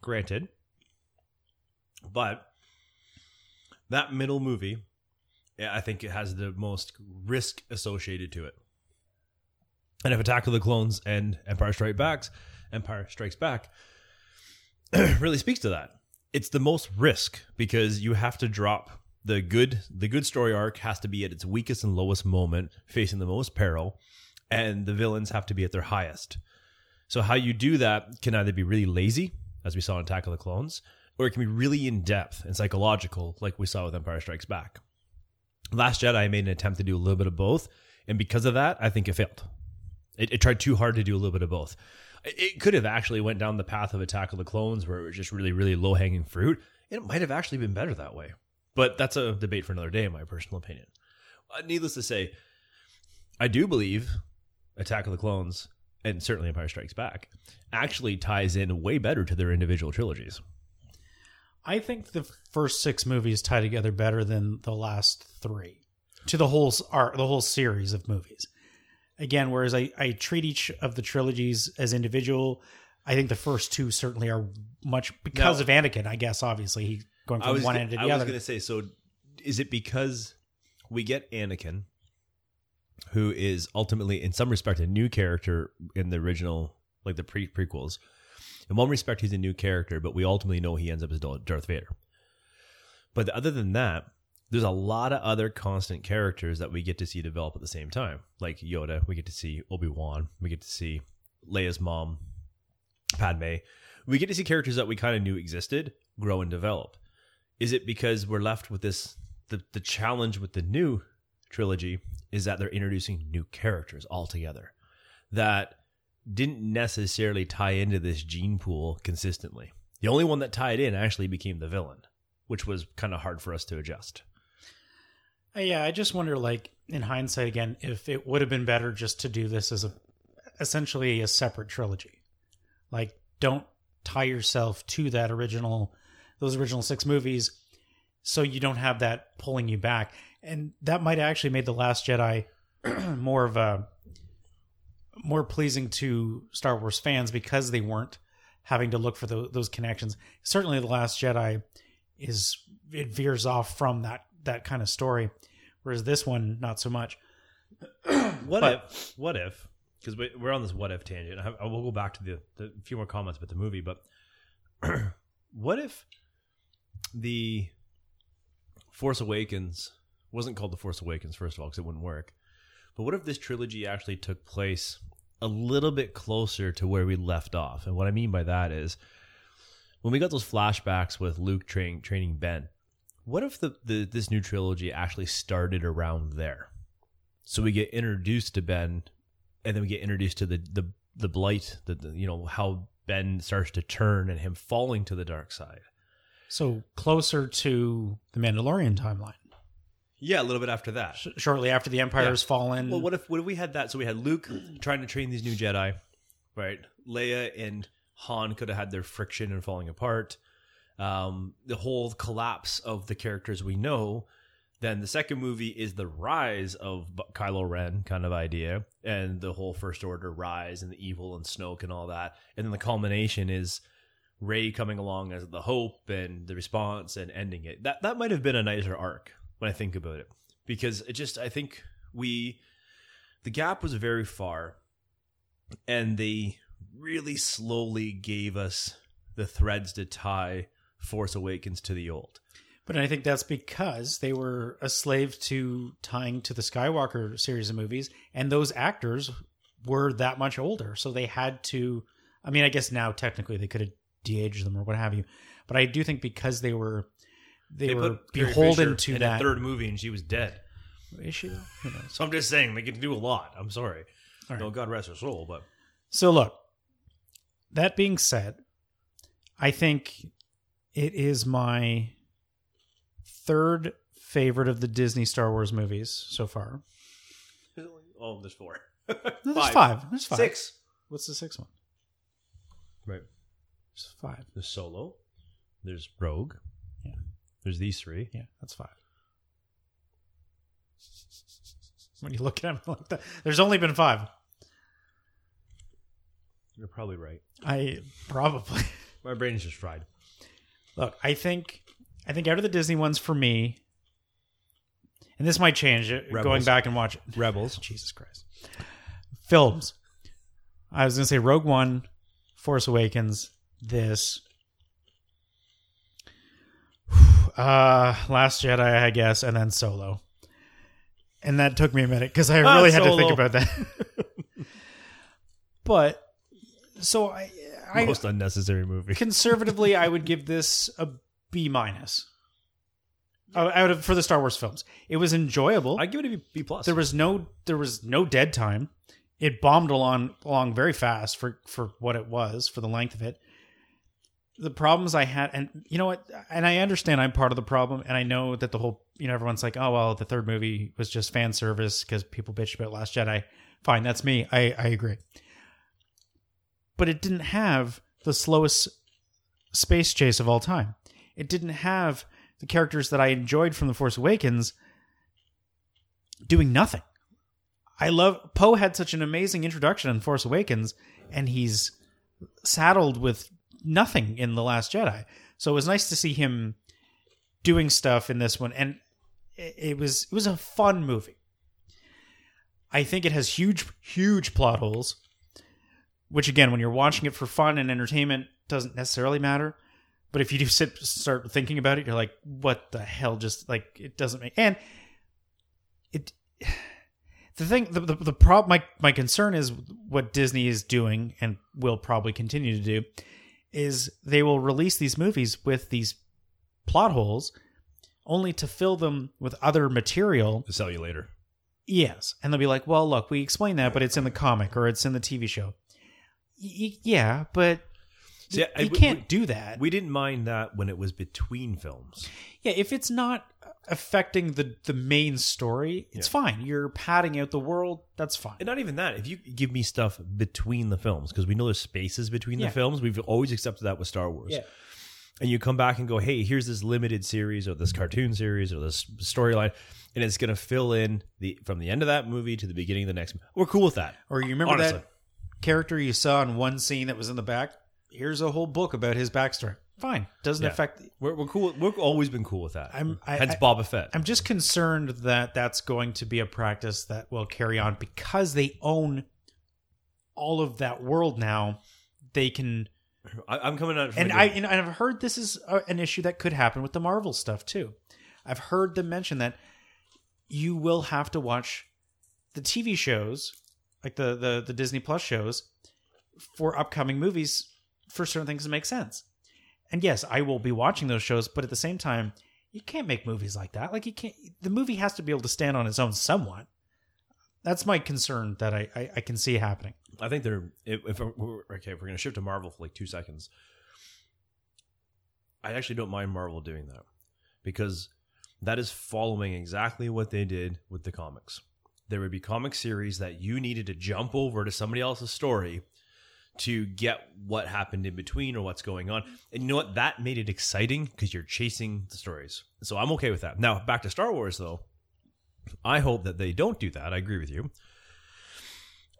Granted, but that middle movie, I think it has the most risk associated to it. And if Attack of the Clones and Empire Strikes Back, Empire Strikes Back, really speaks to that. It's the most risk because you have to drop the good. The good story arc has to be at its weakest and lowest moment, facing the most peril, and the villains have to be at their highest. So how you do that can either be really lazy, as we saw in Attack of the Clones, or it can be really in depth and psychological, like we saw with Empire Strikes Back. Last Jedi made an attempt to do a little bit of both, and because of that, I think it failed. It, it tried too hard to do a little bit of both. It- could have actually went down the path of Attack of the Clones, where it was just really, really low hanging fruit. It might have actually been better that way, but that's a debate for another day, in my personal opinion. Uh, needless to say, I do believe Attack of the Clones and certainly Empire Strikes Back actually ties in way better to their individual trilogies. I think the first six movies tie together better than the last three to the whole art, the whole series of movies. Again, whereas I, I treat each of the trilogies as individual, I think the first two certainly are much because Now- of Anakin. I guess obviously he going from one end to the other. I was going to say, so is it because we get Anakin who is ultimately, in some respect, a new character in the original, like the pre prequels. In one respect, he's a new character, but we ultimately know he ends up as Darth Vader. But other than that, there's a lot of other constant characters that we get to see develop at the same time. Like Yoda, we get to see Obi Wan, we get to see Leia's mom, Padme. We get to see characters that we kind of knew existed grow and develop. Is it because we're left with this? The the challenge with the new trilogy is that they're introducing new characters altogether that didn't necessarily tie into this gene pool consistently. The only one that tied in actually became the villain, which was kind of hard for us to adjust. Uh, yeah, I just wonder, like in hindsight, again, if it would have been better just to do this as a essentially a separate trilogy. Like, don't tie yourself to that original, those original six movies, so you don't have that pulling you back. And that might actually made the Last Jedi more of a more pleasing to Star Wars fans because they weren't having to look for those, those connections. Certainly, the Last Jedi is it veers off from that that kind of story, whereas this one not so much. what But- if? What if? Because we, we're on this what if tangent. I, I will go back to the, the few more comments about the movie, but what if the Force Awakens wasn't called the Force Awakens first of all because it wouldn't work. But what if this trilogy actually took place a little bit closer to where we left off? And what I mean by that is when we got those flashbacks with Luke train, training Ben, what if the, the this new trilogy actually started around there? So we get introduced to Ben, and then we get introduced to the the the blight, the, the you know how Ben starts to turn and him falling to the dark side. So closer to the Mandalorian timeline. Yeah, a little bit after that. Sh- shortly after the Empire Yeah. has fallen. Well, what if what if we had that? So we had Luke trying to train these new Jedi, right? Leia and Han could have had their friction and falling apart. Um, the whole collapse of the characters we know. Then the second movie is the rise of Kylo Ren kind of idea, and the whole First Order rise and the evil and Snoke and all that. And then the culmination is Rey coming along as the hope and the response and ending it. That that might have been a nicer arc when I think about it, because it just I think we the gap was very far, and they really slowly gave us the threads to tie Force Awakens to the old. But I think that's because they were a slave to tying to the Skywalker series of movies, and those actors were that much older, so they had to. I mean, I guess now technically they could have de-aged them or what have you, but I do think because they were they, were Carrie beholden to in that the third movie, and she was dead. Who knows? So I'm just saying they can do a lot. I'm sorry. All right. No, God rest her soul, but So look, that being said, I think it is my third favorite of the Disney Star Wars movies so far. oh, there's four. No, there's five. There's five. Six. What's the sixth one? Right. There's five. There's Solo. There's Rogue. There's these three. Yeah, that's five. When you look at them like that, there's only been five. You're probably right. I probably My brain's just fried. look. I think I think out of the Disney ones for me, and this might change it going back and watch Rebels. Jesus Christ. Films. I was going to say Rogue One, Force Awakens, this. Uh, Last Jedi, I guess, and then Solo. And that took me a minute because I Ah, really had to think about that. but so I, I Most unnecessary movie. conservatively, I would give this a B minus. Uh, Out of for the Star Wars films, it was enjoyable. I give it a B plus. There was no there was no dead time. It bombed along along very fast for for what it was for the length of it. The problems I had, and you know what, and I understand I'm part of the problem, and I know that the whole you know everyone's like, oh well, the third movie was just fan service because people bitched about Last Jedi. Fine, that's me. I I agree, but it didn't have the slowest space chase of all time. It didn't have the characters that I enjoyed from The Force Awakens doing nothing. I love Poe had such an amazing introduction in Force Awakens, and he's saddled with nothing in The Last Jedi. So it was nice to see him doing stuff in this one, and it, was it was a fun movie. I think it has huge, huge plot holes. Which again, when you're watching it for fun and entertainment, doesn't necessarily matter. But if you do sit start thinking about it, you're like, what the hell? Just like it doesn't make and it. The thing, the the, the prob, my my concern is what Disney is doing and will probably continue to do, is they will release these movies with these plot holes, only to fill them with other material To sell you later. Yes. And they'll be like, well, look, we explained that, but it's in the comic or it's in the TV show. Y- yeah, but See, you we- can't we- do that. We didn't mind that when it was between films. yeah, if it's not affecting the, the main story, it's fine. You're padding out the world. That's fine. And not even that. If you give me stuff between the films, because we know there's spaces between Yeah. the films, we've always accepted that with Star Wars. Yeah. And you come back and go, hey, here's this limited series or this cartoon series or this storyline, and it's going to fill in the from the end of that movie to the beginning of the next. We're cool with that. Or you remember Honestly. that character you saw in one scene that was in the back? Here's a whole book about his backstory. Fine. Doesn't Yeah. affect. We're, we're cool. We've always been cool with that. I'm- I- Hence I- Boba Fett. I'm just concerned that that's going to be a practice that will carry on because they own all of that world now. They can I, I'm coming out. From and a I and I've heard this is a, an issue that could happen with the Marvel stuff too. I've heard them mention that you will have to watch the TV shows, like the the the Disney Plus shows, for upcoming movies for certain things to make sense. And yes, I will be watching those shows, but at the same time, you can't make movies like that. Like you can't. The movie has to be able to stand on its own somewhat. That's my concern that I I, I can see happening. I think they're if, if okay. If we're to shift to Marvel for like two seconds, I actually don't mind Marvel doing that because that is following exactly what they did with the comics. There would be comic series that you needed to jump over to somebody else's story to get what happened in between or what's going on. And you know what? That made it exciting because you're chasing the stories. So I'm okay with that. Now, back to Star Wars though. I hope that they don't do that. I agree with you.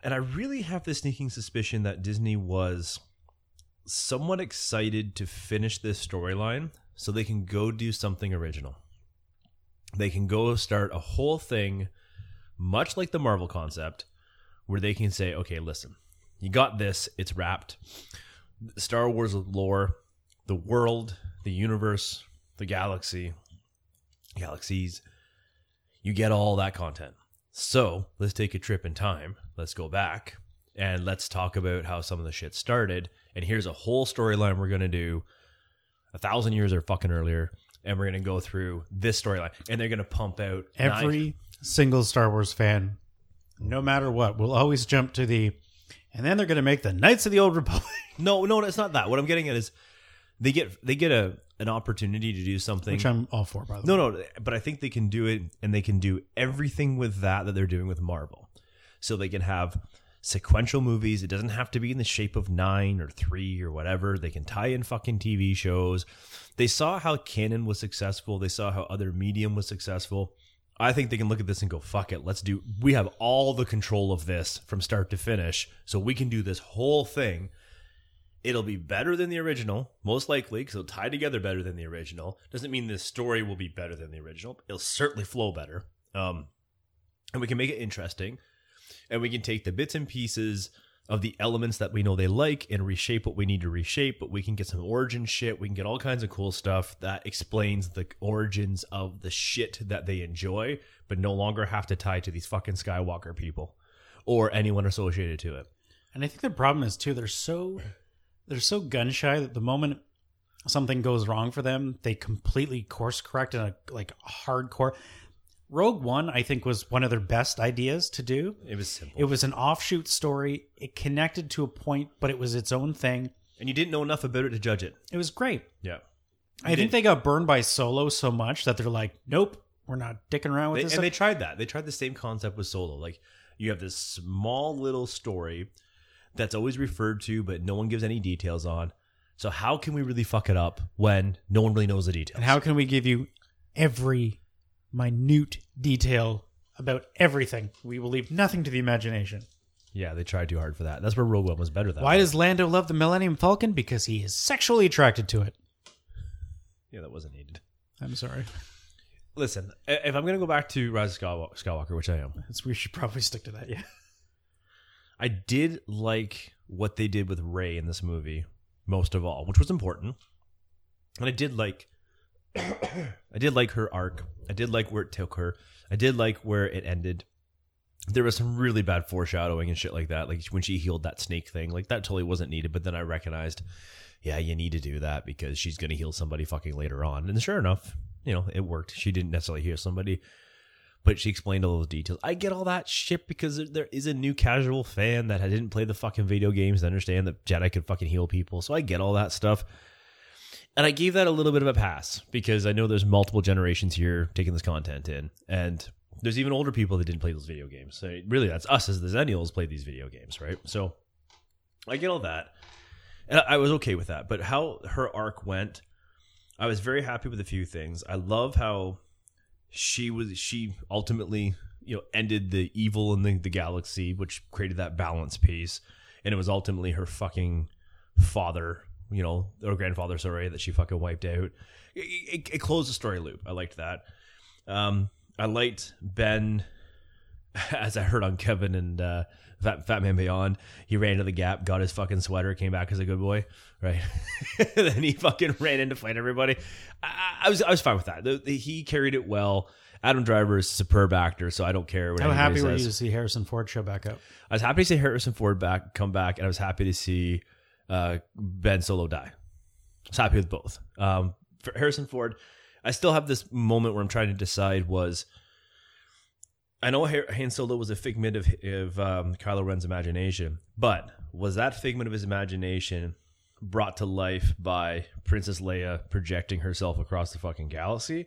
And I really have the sneaking suspicion that Disney was somewhat excited to finish this storyline so they can go do something original. They can go start a whole thing, much like the Marvel concept, where they can say, okay, listen, you got this, it's wrapped. Star Wars lore, the world, the universe, the galaxy, galaxies, you get all that content. So let's take a trip in time. Let's go back and let's talk about how some of the shit started. And here's a whole storyline we're gonna do a thousand years or fucking earlier, and we're gonna go through this storyline. And they're gonna pump out nine- Every single Star Wars fan, no matter what, will always jump to the, and then they're going to make the Knights of the Old Republic. No, no, it's not that. What I'm getting at is they get they get a an opportunity to do something. Which I'm all for, by the No, way. no, but I think they can do it, and they can do everything with that that they're doing with Marvel. So they can have sequential movies. It doesn't have to be in the shape of nine or three or whatever. They can tie in fucking TV shows. They saw how canon was successful. They saw how other medium was successful. I think they can look at this and go, fuck it, let's do. We have all the control of this from start to finish, so we can do this whole thing. It'll be better than the original, most likely, because it'll tie together better than the original. Doesn't mean the story will be better than the original. It'll certainly flow better. Um, and we can make it interesting. And we can take the bits and pieces of the elements that we know they like and reshape what we need to reshape. But we can get some origin shit. We can get all kinds of cool stuff that explains the origins of the shit that they enjoy, but no longer have to tie to these fucking Skywalker people or anyone associated to it. And I think the problem is too they're so they're so gun shy that the moment something goes wrong for them, they completely course correct in a like hardcore. Rogue One, I think, was one of their best ideas to do. It was simple. It was an offshoot story. It connected to a point, but it was its own thing. and you didn't know enough about it to judge it. It was great. Yeah. I think they got burned by Solo so much that they're like, nope, we're not dicking around with They, this. and they stuff. tried that. They tried the same concept with Solo. Like you have this small little story that's always referred to, but no one gives any details on. So how can we really fuck it up when no one really knows the details? and how can we give you every minute detail about everything? We will leave nothing to the imagination. Yeah, they tried too hard for that. That's where Rogue One was better than. Why does Lando love the Millennium Falcon? Because he is sexually attracted to it. Yeah, that wasn't needed. I'm sorry. listen, if I'm gonna go back to Rise of Skywalker, Skywalker, which I am, It's, we should probably stick to that. Yeah. I did like what they did with Rey in this movie most of all, which was important. And I did like I did like her arc. I did like where it took her. I did like where it ended. There was some really bad foreshadowing and shit like that. Like when she healed that snake thing, like that totally wasn't needed. But then I recognized, yeah, you need to do that because she's gonna heal somebody fucking later on. And sure enough, you know, it worked. She didn't necessarily heal somebody, but she explained all those details. I get all that shit because there- there is a new casual fan that didn't play the fucking video games to understand that Jedi could fucking heal people. So I get all that stuff. And I gave that a little bit of a pass because I know there's multiple generations here taking this content in. And there's even older people that didn't play those video games. So really, that's us as the Xennials played these video games, right? So I get all that. And I I was okay with that. But how her arc went, I was very happy with a few things. I love how she was she ultimately you know ended the evil in the, the galaxy which created that balance piece and it was ultimately her fucking father you know or grandfather sorry that she fucking wiped out it, it, it closed the story loop i liked that um i liked ben as i heard on kevin and uh Fat, Fat Man Beyond, he ran to the gap, got his fucking sweater, came back as a good boy, right? then he fucking ran in to fight everybody. I, I was I was fine with that. The- the- he carried it well. Adam Driver is a superb actor, so I don't care what How anybody happy were you to see Harrison Ford show back up? I was happy to see Harrison Ford back come back, and I was happy to see uh, Ben Solo die. I was happy with both. Um, for Harrison Ford, I still have this moment where I'm trying to decide was. I know Han Solo was a figment of, of um, Kylo Ren's imagination, but was that figment of his imagination brought to life by Princess Leia projecting herself across the fucking galaxy?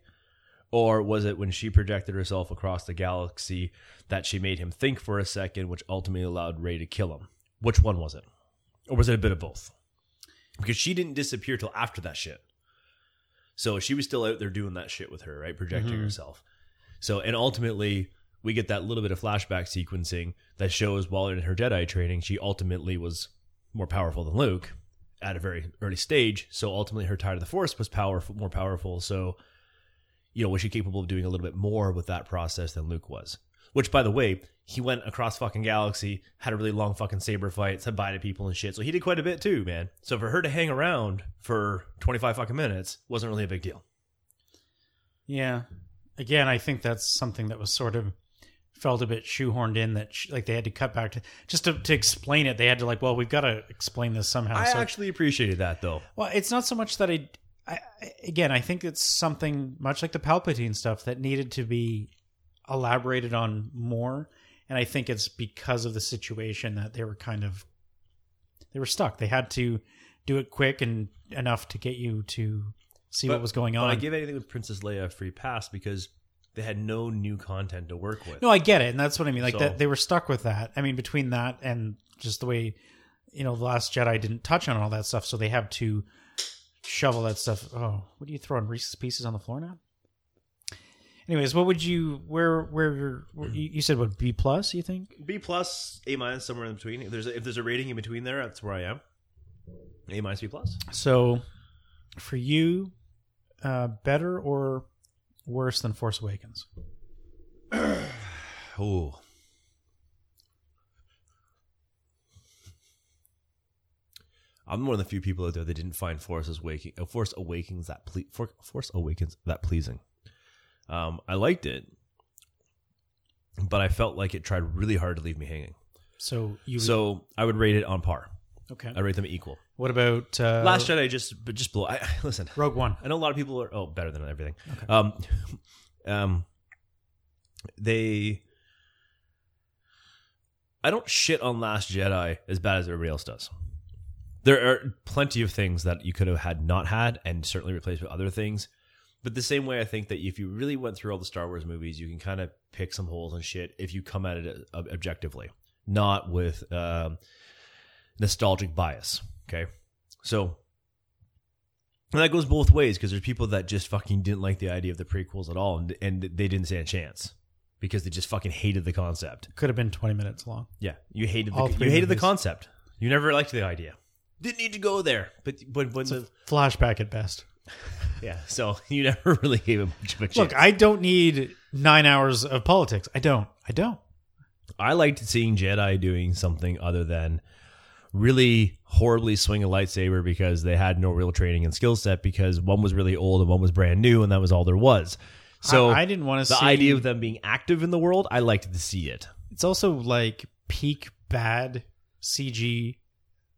Or was it when she projected herself across the galaxy that she made him think for a second, which ultimately allowed Rey to kill him? Which one was it? Or was it a bit of both? Because she didn't disappear till after that shit. So she was still out there doing that shit with her, right? Projecting mm-hmm. herself. So, and ultimately, we get that little bit of flashback sequencing that shows while in her Jedi training, she ultimately was more powerful than Luke at a very early stage. So ultimately, her tie to the Force was powerful, more powerful. So, you know, was she capable of doing a little bit more with that process than Luke was? Which, by the way, he went across fucking galaxy, had a really long fucking saber fight, said bye to people and shit. So he did quite a bit too, man. So for her to hang around for 25 fucking minutes wasn't really a big deal. Yeah. Again, I think that's something that was sort of felt a bit shoehorned in that sh- like they had to cut back to just to, to explain it. They had to like, well, we've got to explain this somehow. I so, actually appreciated that though. well, it's not so much that I, I- again, I think it's something much like the Palpatine stuff that needed to be elaborated on more. And I think it's because of the situation that they were kind of they were stuck. They had to do it quick and enough to get you to see what was going But on. I give anything with Princess Leia a free pass because they had no new content to work with. No, I get it, and that's what I mean. Like So- that, they were stuck with that. I mean, between that and just the way, you know, the Last Jedi didn't touch on all that stuff, so they have to shovel that stuff. Oh, what are you throwing Reese's Pieces on the floor now? Anyways, what would you? Where? Where? where you, said what? B plus? You think? B plus, A minus, somewhere in between. If there's a, if there's a rating in between there, that's where I am. A minus, B plus. So, for you, uh, better or worse than Force Awakens? Oh. I'm one of the few people out there that didn't find Force Waking, uh, Force Awakens that ple- Force Awakens that pleasing. Um, I liked it, but I felt like it tried really hard to leave me hanging. So you. So I would rate it on par. okay. I rate them equal. What about uh, Last Jedi just, but just below. I, listen, Rogue One? I know a lot of people are oh better than everything. Um, um, they. I don't shit on Last Jedi as bad as everybody else does. There are plenty of things that you could have had not had, and certainly replaced with other things. But the same way, I think that if you really went through all the Star Wars movies, you can kind of pick some holes and shit if you come at it objectively, not with um, nostalgic bias. Okay, so and that goes both ways because there's people that just fucking didn't like the idea of the prequels at all, and, and they didn't stand a chance because they just fucking hated the concept. Could have been twenty minutes long. Yeah, you hated the All you hated the movies. concept. You never liked the idea. Didn't need to go there, but but when the Flashback at best. Yeah, so you never really gave him much of a chance. Look, I don't need nine hours of politics. I don't. I don't. I liked seeing Jedi doing something other than really horribly swing a lightsaber because they had no real training and skill set because one was really old and one was brand new and that was all there was. So I, I didn't want to see the see idea of them being active in the world, I liked to see it. It's also like peak bad CG.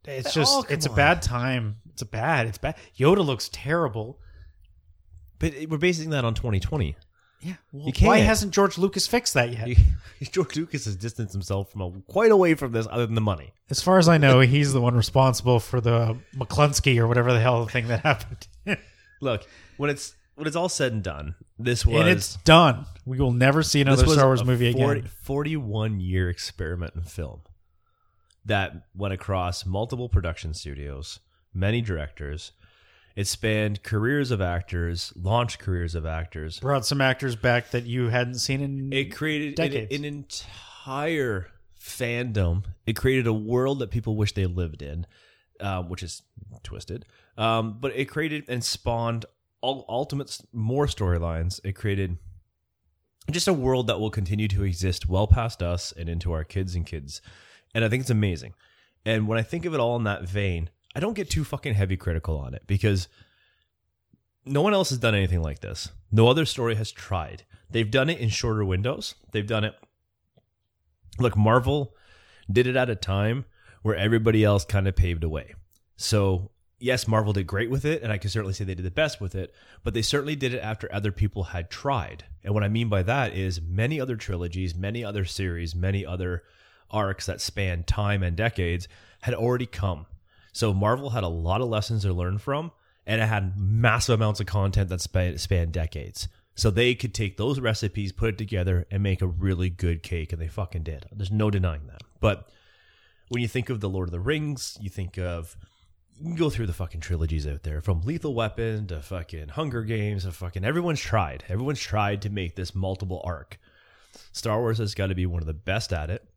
It's oh, just Oh, come it's a on. bad time. It's a bad. It's bad. Yoda looks terrible. But it- we're basing that on 2020. Yeah. Well, You can't. why hasn't George Lucas fixed that yet? George Lucas has distanced himself from a, quite away from this, other than the money. As far as I know, he's the one responsible for the McClunsky or whatever the hell thing that happened. Look, when it's when it's all said and done, this was and it's done. We will never see another Star Wars a movie 40 again. 41 year experiment in film that went across multiple production studios, many directors. It spanned careers of actors, launched careers of actors. Brought some actors back that you hadn't seen in. It created an, an entire fandom. It created a world that people wish they lived in, um, which is twisted. Um, but it created and spawned all ultimate more storylines. It created just a world that will continue to exist well past us and into our kids and kids. And I think it's amazing. And when I think of it all in that vein, I don't get too fucking heavy critical on it because no one else has done anything like this. No other story has tried. They've done it in shorter windows. They've done it. Look, Marvel did it at a time where everybody else kind of paved a way. So, yes, Marvel did great with it, and I can certainly say they did the best with it, but they certainly did it after other people had tried. And what I mean by that is many other trilogies, many other series, many other arcs that span time and decades had already come. So Marvel had a lot of lessons to learn from, and it had massive amounts of content that span, decades. So they could take those recipes, put it together, and make a really good cake, and they fucking did. There's no denying that. But when you think of the Lord of the Rings, you think of you can go through the fucking trilogies out there, from Lethal Weapon to fucking Hunger Games to fucking everyone's tried. Everyone's tried to make this multiple arc. Star Wars has got to be one of the best at it.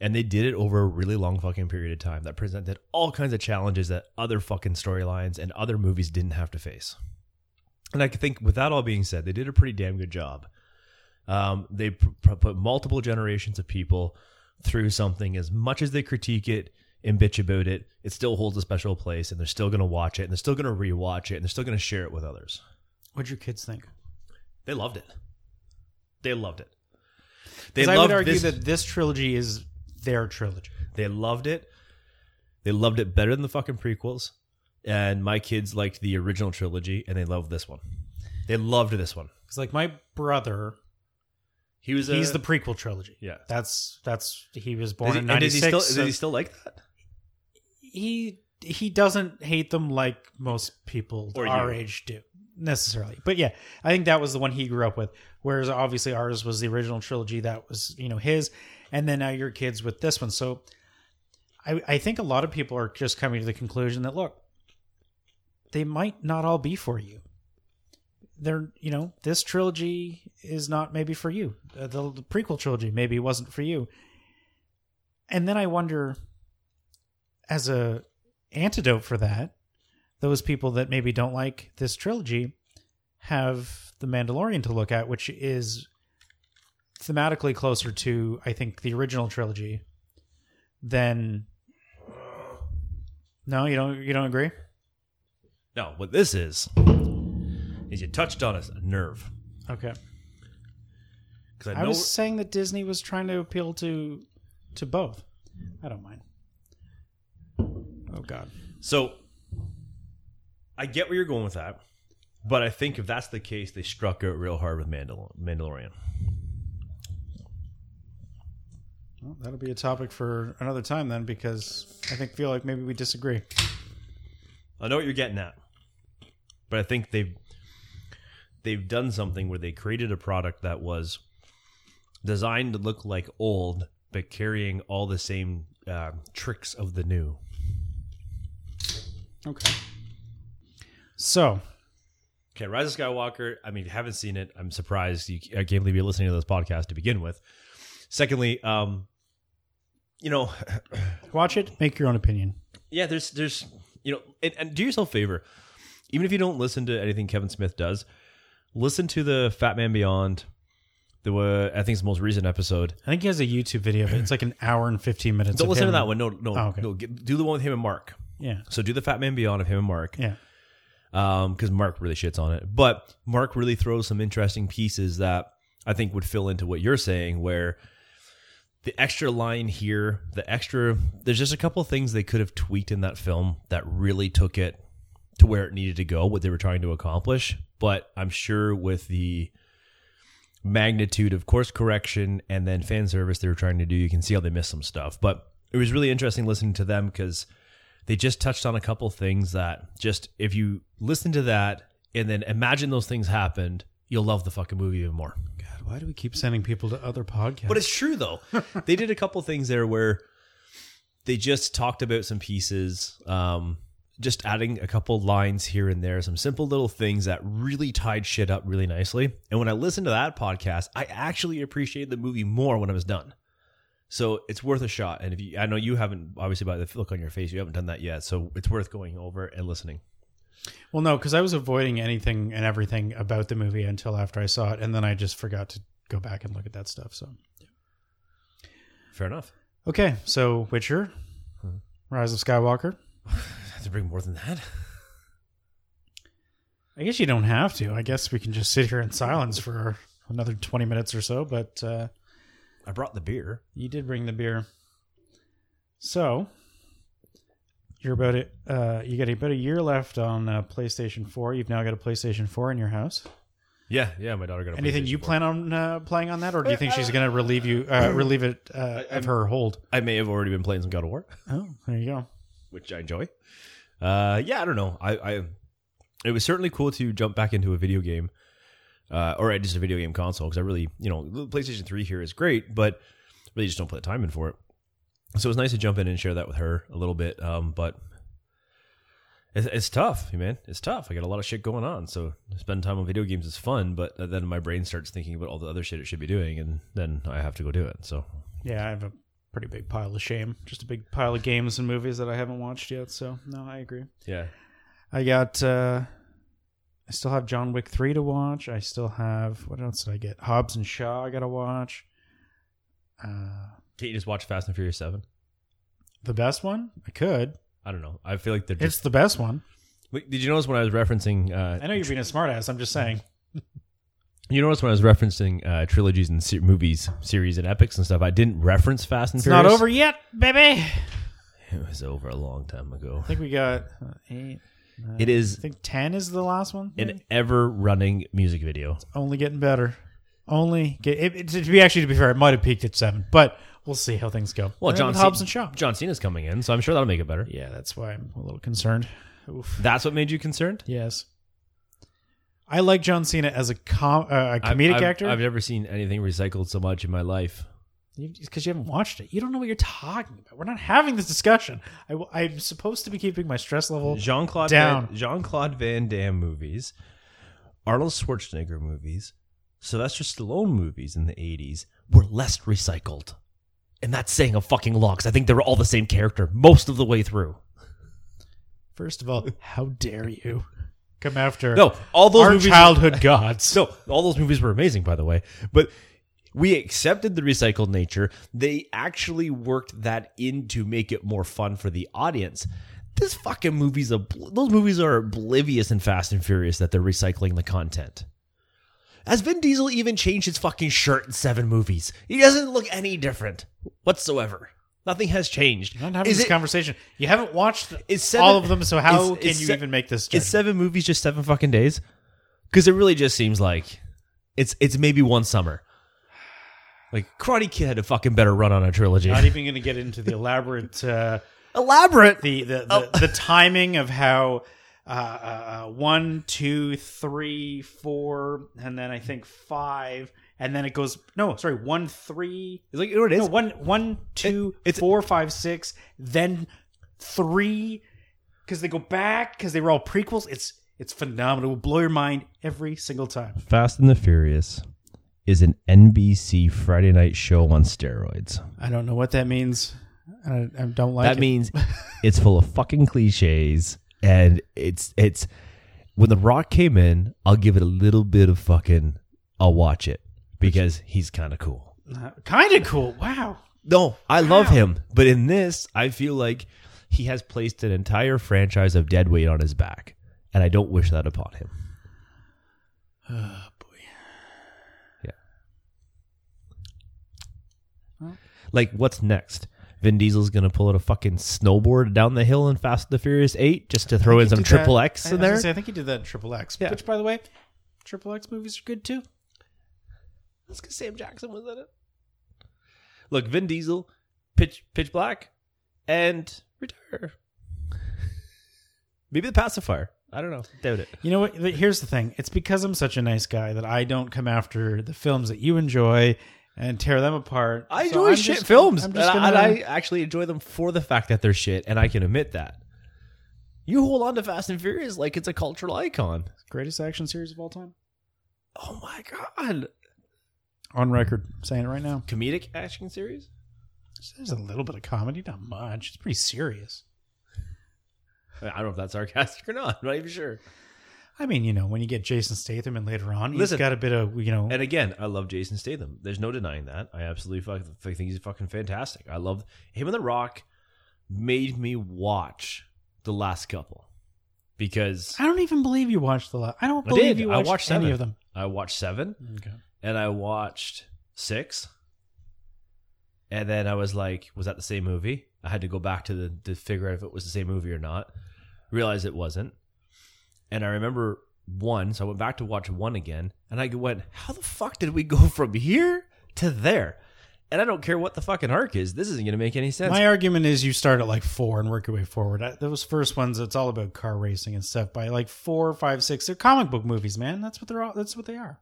And they did it over a really long fucking period of time that presented all kinds of challenges that other fucking storylines and other movies didn't have to face. And I think, with that all being said, they did a pretty damn good job. Um, they pr- pr- put multiple generations of people through something. As much as they critique it and bitch about it, it still holds a special place, and they're still going to watch it, and they're still going to rewatch it, and they're still going to share it with others. What'd your kids think? They loved it. They loved it. They I would argue this- that this trilogy is their trilogy. They loved it. They loved it better than the fucking prequels. And my kids liked the original trilogy, and they loved this one. They loved this one. Because like my brother, He was. he's a, the prequel trilogy. yeah. That's that's he was born Does he, in and does ninety he still? six. Does he still like that? he he doesn't hate them like most people Or our you. age do necessarily. But yeah, I think that was the one he grew up with. Whereas obviously ours was the original trilogy that was you know his, and then now your kids with this one. So I I think a lot of people are just coming to the conclusion that look, they might not all be for you. They're you know this trilogy is not maybe for you. Uh, the, the prequel trilogy maybe wasn't for you. And then I wonder as a antidote for that, those people that maybe don't like this trilogy have the Mandalorian to look at, which is thematically closer to, I think, the original trilogy than. No, you don't. You don't agree. No. What this is is you touched on a nerve Okay. because I I was saying that Disney was trying to appeal to to both. I don't mind. Oh God. So I get where you're going with that, but I think if that's the case, they struck out real hard with Mandal- Mandalorian. Well, that'll be a topic for another time then, because I think feel like maybe we disagree. I know what you're getting at, but I think they've they've done something where they created a product that was designed to look like old, but carrying all the same uh, tricks of the new. Okay. So Okay, Rise of Skywalker. I mean, if you haven't seen it, I'm surprised. You, I can't believe you're listening to this podcast to begin with. Secondly, um, you know, watch it, make your own opinion. yeah, there's there's you know, and, and do yourself a favor. even if you don't listen to anything Kevin Smith does, listen to the Fat Man Beyond. The uh, I think it's the most recent episode. I think he has a YouTube video of it. It's like an hour and 15 minutes. Don't listen to that one. No, no, Oh, okay. no. Get, do the one with him and Mark. Yeah. So do the Fat Man Beyond of him and Mark. Yeah. um because mark really shits on it but mark really throws some interesting pieces that i think would fill into what you're saying where the extra line here the extra there's just a couple of things they could have tweaked in that film that really took it to where it needed to go what they were trying to accomplish but i'm sure with the magnitude of course correction and then fan service they were trying to do you can see how they missed some stuff but it was really interesting listening to them because they just touched on a couple things that just if you listen to that and then imagine those things happened, you'll love the fucking movie even more. Why do we keep sending people to other podcasts? But it's true though. they did a couple things there where they just talked about some pieces, um, just adding a couple lines here and there, some simple little things that really tied shit up really nicely. And when I listened to that podcast, I actually appreciated the movie more when I was done. So it's worth a shot. And if you, I know you haven't, obviously by the look on your face, you haven't done that yet. So it's worth going over and listening. Well, no, because I was avoiding anything and everything about the movie until after I saw it, and then I just forgot to go back and look at that stuff. So, Fair enough. okay, so Witcher, Rise of Skywalker. I have to bring more than that. I guess you don't have to. I guess we can just sit here in silence for another twenty minutes or so. But uh, I brought the beer. you did bring the beer, so you're about it. Uh, you got about a year left on uh, PlayStation Four. You've now got a PlayStation Four in your house. Yeah, yeah. My daughter got a Anything PlayStation you 4. plan on uh, playing on that, or do you think she's going to relieve you, uh, relieve it uh, of her hold? I may have already been playing some God of War. Oh, there you go. which I enjoy. Uh, yeah, I don't know. I, I it was certainly cool to jump back into a video game, uh, or just a video game console because I really, you know, the PlayStation Three here is great, but really just don't put the time in for it. So it was nice to jump in and share that with her a little bit. Um, but it's, it's tough, man. It's tough. I got a lot of shit going on, so spend time on video games is fun, but then my brain starts thinking about all the other shit it should be doing, and then I have to go do it. So Yeah, I have a pretty big pile of shame. Just a big pile of games and movies that I haven't watched yet. So no, I agree. yeah, I got. uh I still have John Wick three to watch. I still have what else did I get? Hobbs and Shaw. I got to watch. Uh, can't you just watch Fast and Furious Seven? the best one I could. I don't know. I feel like they're just It's the best one. Wait, Did you notice when I was referencing? Uh, I know you're being a smartass. I'm just saying. You notice when I was referencing uh, trilogies and se- movies, series, and epics and stuff, I didn't reference Fast and It's Furious. not over yet, baby. It was over a long time ago. I think we got uh, eight. nine, It is I think ten is the last one. maybe? an ever-running music video. only getting better. Only get it, it- to be actually to be fair, it might have peaked at seven, but we'll see how things go. Well, John Hobbs and Shaw. John Cena's coming in, so I'm sure that'll make it better. Yeah, that's why I'm a little concerned. Oof. That's what made you concerned? Yes, I like John Cena as a com- uh, a comedic I've, I've- actor I've never seen anything recycled so much in my life. because you haven't watched it. You don't know what you're talking about. We're not having this discussion. I, am supposed to be keeping my stress level Jean Claude Down. Van, Jean Claude Van Damme movies, Arnold Schwarzenegger movies, Sylvester Stallone movies in the '80s were less recycled, and that's saying a fucking lot. 'cause I think they were all the same character most of the way through. First of all, how dare you come after No, all those our movies. childhood gods? no, all those movies were amazing, by the way. But we accepted the recycled nature. They actually worked that in to make it more fun for the audience. This fucking movie's a those movies are oblivious and Fast and Furious that they're recycling the content. Has Vin Diesel even changed his fucking shirt in seven movies? He doesn't look any different whatsoever. Nothing has changed. I'm not having Is this it- conversation. You haven't watched Is seven- all of them, so how is- can is you se- even make this? Is judgment? seven movies just seven fucking days? Because it really just seems like it's it's maybe one summer. Like Karate Kid had a fucking better run on a trilogy. Not even going to get into the elaborate, uh, Elaborate. the the the, Oh. the timing of how uh, uh, uh, one, two, three, four, and then I think five, and then it goes. No, sorry, one, three. It's like you know what it No, is. one, one, two, it's- four, five, six, then three, because they go back because they were all prequels. It's it's phenomenal. It will blow your mind every single time. Fast and the Furious is an NBC Friday night show on steroids. I don't know what that means. I, I don't like that it. means it's full of fucking cliches and it's it's when The Rock came in, I'll give it a little bit of fucking. I'll watch it because he's kind of cool. Uh, kind of cool. Wow. No, I love him, but in this, I feel like he has placed an entire franchise of dead weight on his back, and I don't wish that upon him. Oh boy. Like, what's next? Vin Diesel's gonna pull out a fucking snowboard down the hill in Fast and the Furious Eight just to throw in some triple X in there. say, I think he did that in Triple X. Yeah. Which, by the way, Triple X movies are good too. That's because Sam Jackson was in it. Look, Vin Diesel, pitch pitch black, and retire. Maybe the pacifier. I don't know. Doubt it. You know what? Here's the thing. It's because I'm such a nice guy that I don't come after the films that you enjoy and tear them apart. I So enjoy I'm shit just- films, I'm and, just I, gonna, and I actually enjoy them for the fact that they're shit, and I can admit that. You hold on to Fast and Furious like it's a cultural icon. greatest action series of all time. Oh my god! On record, saying it right now. Comedic action series. There's a little bit of comedy, not much. It's pretty serious. I don't know if that's sarcastic or not. I'm not even sure. I mean, you know, when you get Jason Statham and later on, he's Listen, got a bit of, you know, And again, I love Jason Statham. There's no denying that. I absolutely fucking think he's fucking fantastic. I love him and The Rock. Made me watch the last couple because I don't even believe you watched the. La- I don't I believe did. you I watched, watched any seven. of them. I watched seven Okay. and I watched six, and then I was like, "Was that the same movie?" I had to go back to the to figure out if it was the same movie or not. Realized it wasn't, and I remember one, so I went back to watch one again, and I went, "How the fuck did we go from here to there?" And I don't care what the fucking arc is. This isn't going to make any sense. My argument is you start at like four and work your way forward. I, those first ones, it's all about car racing and stuff. By like four, five, six, they're comic book movies, man. That's what they're all. That's what they are.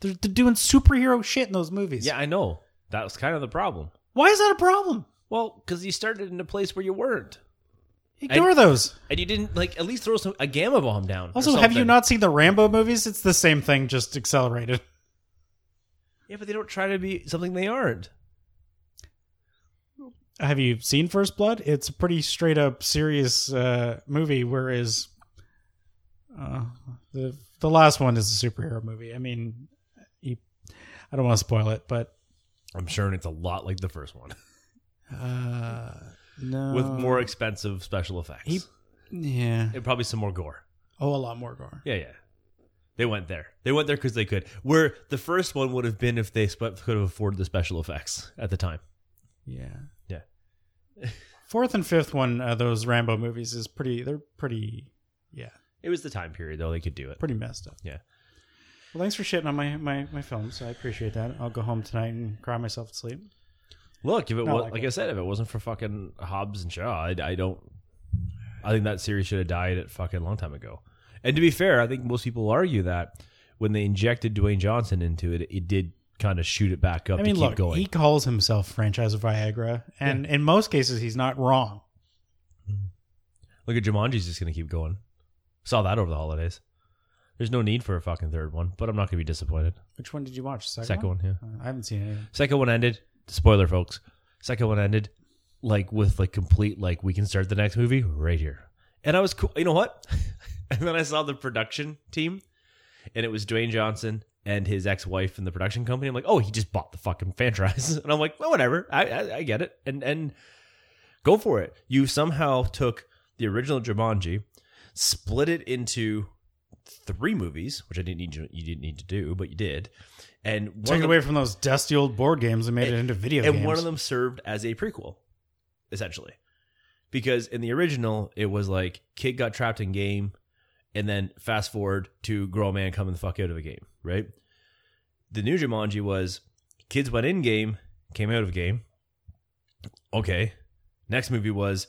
They're, they're doing superhero shit in those movies. yeah, I know. That was kind of the problem. Why is that a problem? Well, because you started in a place where you weren't, Ignore those. and you didn't like at least throw some a gamma bomb down. Also, have you not seen the Rambo movies? It's the same thing, just accelerated. Yeah, but they don't try to be something they aren't. Have you seen First Blood? It's a pretty straight up serious uh, movie, whereas uh, the the last one is a superhero movie. I mean, you, I don't want to spoil it, but I'm sure it's a lot like the first one uh, no, with more expensive special effects. He- yeah, and probably some more gore. oh, a lot more gore. Yeah, yeah. They went there. They went there because they could. Where the first one would have been if they sp- could have afforded the special effects at the time. Yeah, Yeah. Fourth and fifth one, uh, those Rambo movies is pretty. They're pretty. Yeah, It was the time period though; they could do it. pretty messed up. Yeah. Well, thanks for shitting on my my my films. I appreciate that. I'll go home tonight and cry myself to sleep. Look, if it Not was like like. I said, if it wasn't for fucking Hobbs and Shaw, I, I don't. I think that series should have died at fucking long time ago. And to be fair, I think most people argue that when they injected Dwayne Johnson into it, it did kind of shoot it back up I mean, to keep look, going. he calls himself franchise of Viagra, and in most cases, he's not wrong. Look at Jumanji's just going to keep going. Saw that over the holidays. There's no need for a fucking third one, but I'm not going to be disappointed. Which one did you watch? Second, Second one, yeah. Uh, I haven't seen it. Second one ended. Spoiler, folks. Second one ended like with like complete like we can start the next movie right here. And I was cool. You know what? and then I saw the production team, and it was Dwayne Johnson and his ex-wife in the production company. I'm like, oh, he just bought the fucking franchise, and I'm like, well, whatever. I, I I get it, and and go for it. You somehow took the original Jumanji, split it into three movies, which I didn't need you, you didn't need to do, but you did. And one of it them- away from those dusty old board games and made it into video and games. one of them served as a prequel, essentially, because in the original it was like kid got trapped in game, and then fast forward to grown man coming the fuck out of a game, right? The new Jumanji was kids went in game, came out of game. Okay, next movie was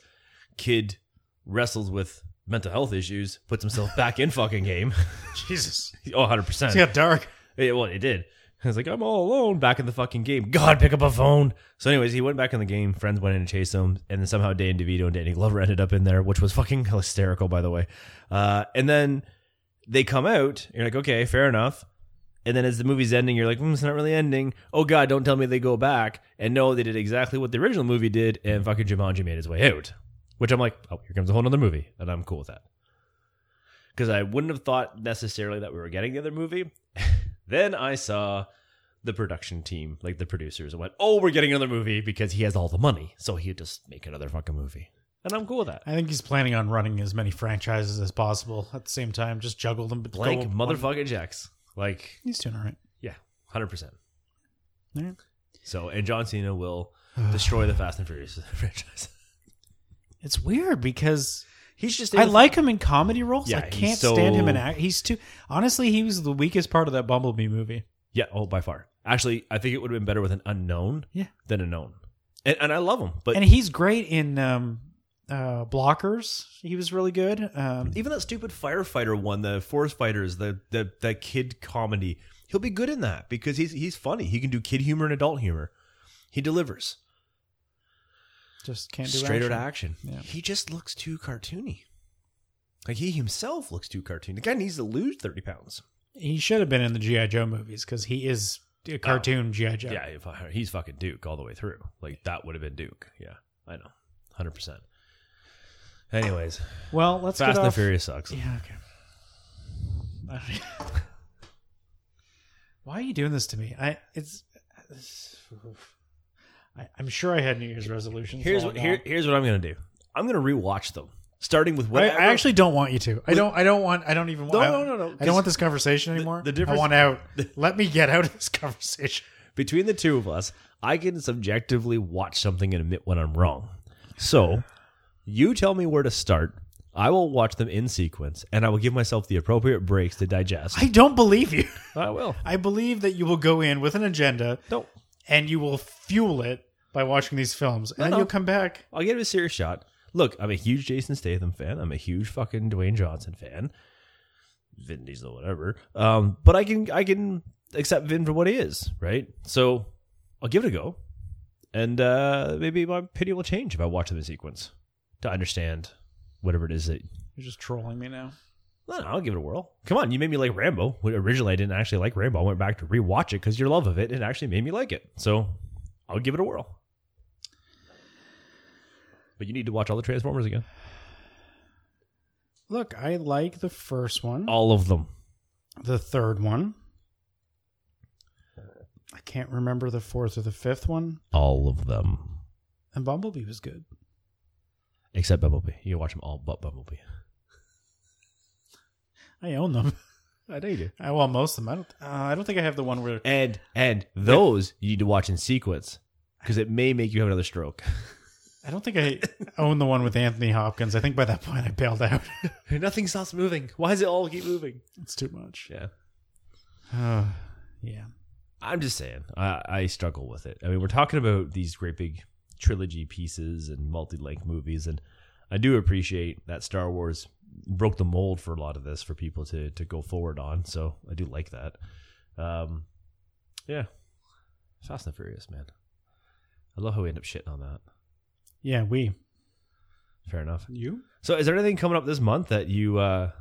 kid wrestles with mental health issues, puts himself back in fucking game. Jesus, oh, 100 percent. it got dark. Yeah, well, it did. Was like, I'm all alone back in the fucking game. God, pick up a phone. So, anyways, he went back in the game. Friends went in and chased him, and then somehow Dan DeVito and Danny Glover ended up in there, which was fucking hysterical, by the way. Uh, and then they come out. You're like, okay, fair enough. And then as the movie's ending, you're like, mm, it's not really ending. Oh God, don't tell me they go back. And no, they did exactly what the original movie did, and fucking Jumanji made his way out. Which I'm like, oh, here comes a whole other movie, and I'm cool with that. because I wouldn't have thought necessarily that we were getting the other movie. then I saw the production team, like the producers, and went, "Oh, we're getting another movie because he has all the money, so he'd just make another fucking movie." And I'm cool with that. I think he's planning on running as many franchises as possible at the same time. Just juggle them. go motherfucking checks. Like, He's doing all right. yeah, hundred percent. Yeah. So, and John Cena will destroy the Fast and Furious franchise. It's weird because He's just I like him in comedy roles. Yeah, I can't stand him in act. He's too honestly. He was the weakest part of that Bumblebee movie. Yeah, oh, by far. Actually, I think it would have been better with an unknown Yeah. than a known. And, and I love him, but and he's great in um, uh, Blockers. He was really good. Um, even that stupid firefighter one, the forest fighters, the the that kid comedy, he'll be good in that because he's he's funny. He can do kid humor and adult humor. He delivers just can't do straight out action. action. Yeah. He just looks too cartoony. Like he himself looks too cartoony. The guy needs to lose thirty pounds. He should have been in the GI Joe movies because he is a oh. cartoon GI Joe. Yeah, if I, he's fucking Duke all the way through. Like that would have been Duke. Yeah, I know, hundred percent. Anyways, Well, let's Fast get and the off. Furious sucks. Yeah. Okay. Why are you doing this to me? I it's. it's I, I'm sure I had New Year's resolutions. Here's what here, here's what I'm gonna do. I'm gonna rewatch them, starting with I, whatever. I actually don't want you to. I don't. I don't want. I don't even. No, want, no, no, no, I 'cause don't want this conversation anymore. the difference- I want out. Let me get out of this conversation. between the two of us, I can subjectively watch something and admit when I'm wrong. So, you tell me where to start. I will watch them in sequence, and I will give myself the appropriate breaks to digest. I don't believe you. I will. I believe that you will go in with an agenda No, and you will fuel it by watching these films, and then no. you'll come back. I'll give it a serious shot. Look, I'm a huge Jason Statham fan. I'm a huge fucking Dwayne Johnson fan. Vin Diesel, whatever. Um, but I can I can accept Vin for what he is, right? So I'll give it a go, and uh, maybe my opinion will change if I watch the sequence to understand whatever it is that. You're just trolling me now. No, no, I'll give it a whirl. Come on, you made me like Rambo. Originally, I didn't actually like Rambo. I went back to rewatch it because your love of it it actually made me like it. So I'll give it a whirl. But you need to watch all the Transformers again. Look, I like the first one, All of them. the third one. I can't remember the fourth or the fifth one. All of them. And Bumblebee was good. Except Bumblebee. You watch them all but Bumblebee. I own them. I know you do. I well, most of them. I don't. Uh, I don't think I have the one where. And and those you need to watch in sequence because it may make you have another stroke. I don't think I own the one with Anthony Hopkins. I think by that point I bailed out. Nothing stops moving. Why does it all keep moving? it's too much. Yeah. Uh, yeah. I'm just saying, I, I struggle with it. I mean, we're talking about these great big trilogy pieces and multi-length movies, and I do appreciate that Star Wars broke the mold for a lot of this for people to to go forward on. So I do like that. Um, yeah, Fast and Furious, man. I love how we end up shitting on that. Yeah. We. Fair enough. You. So, is there anything coming up this month that you uh,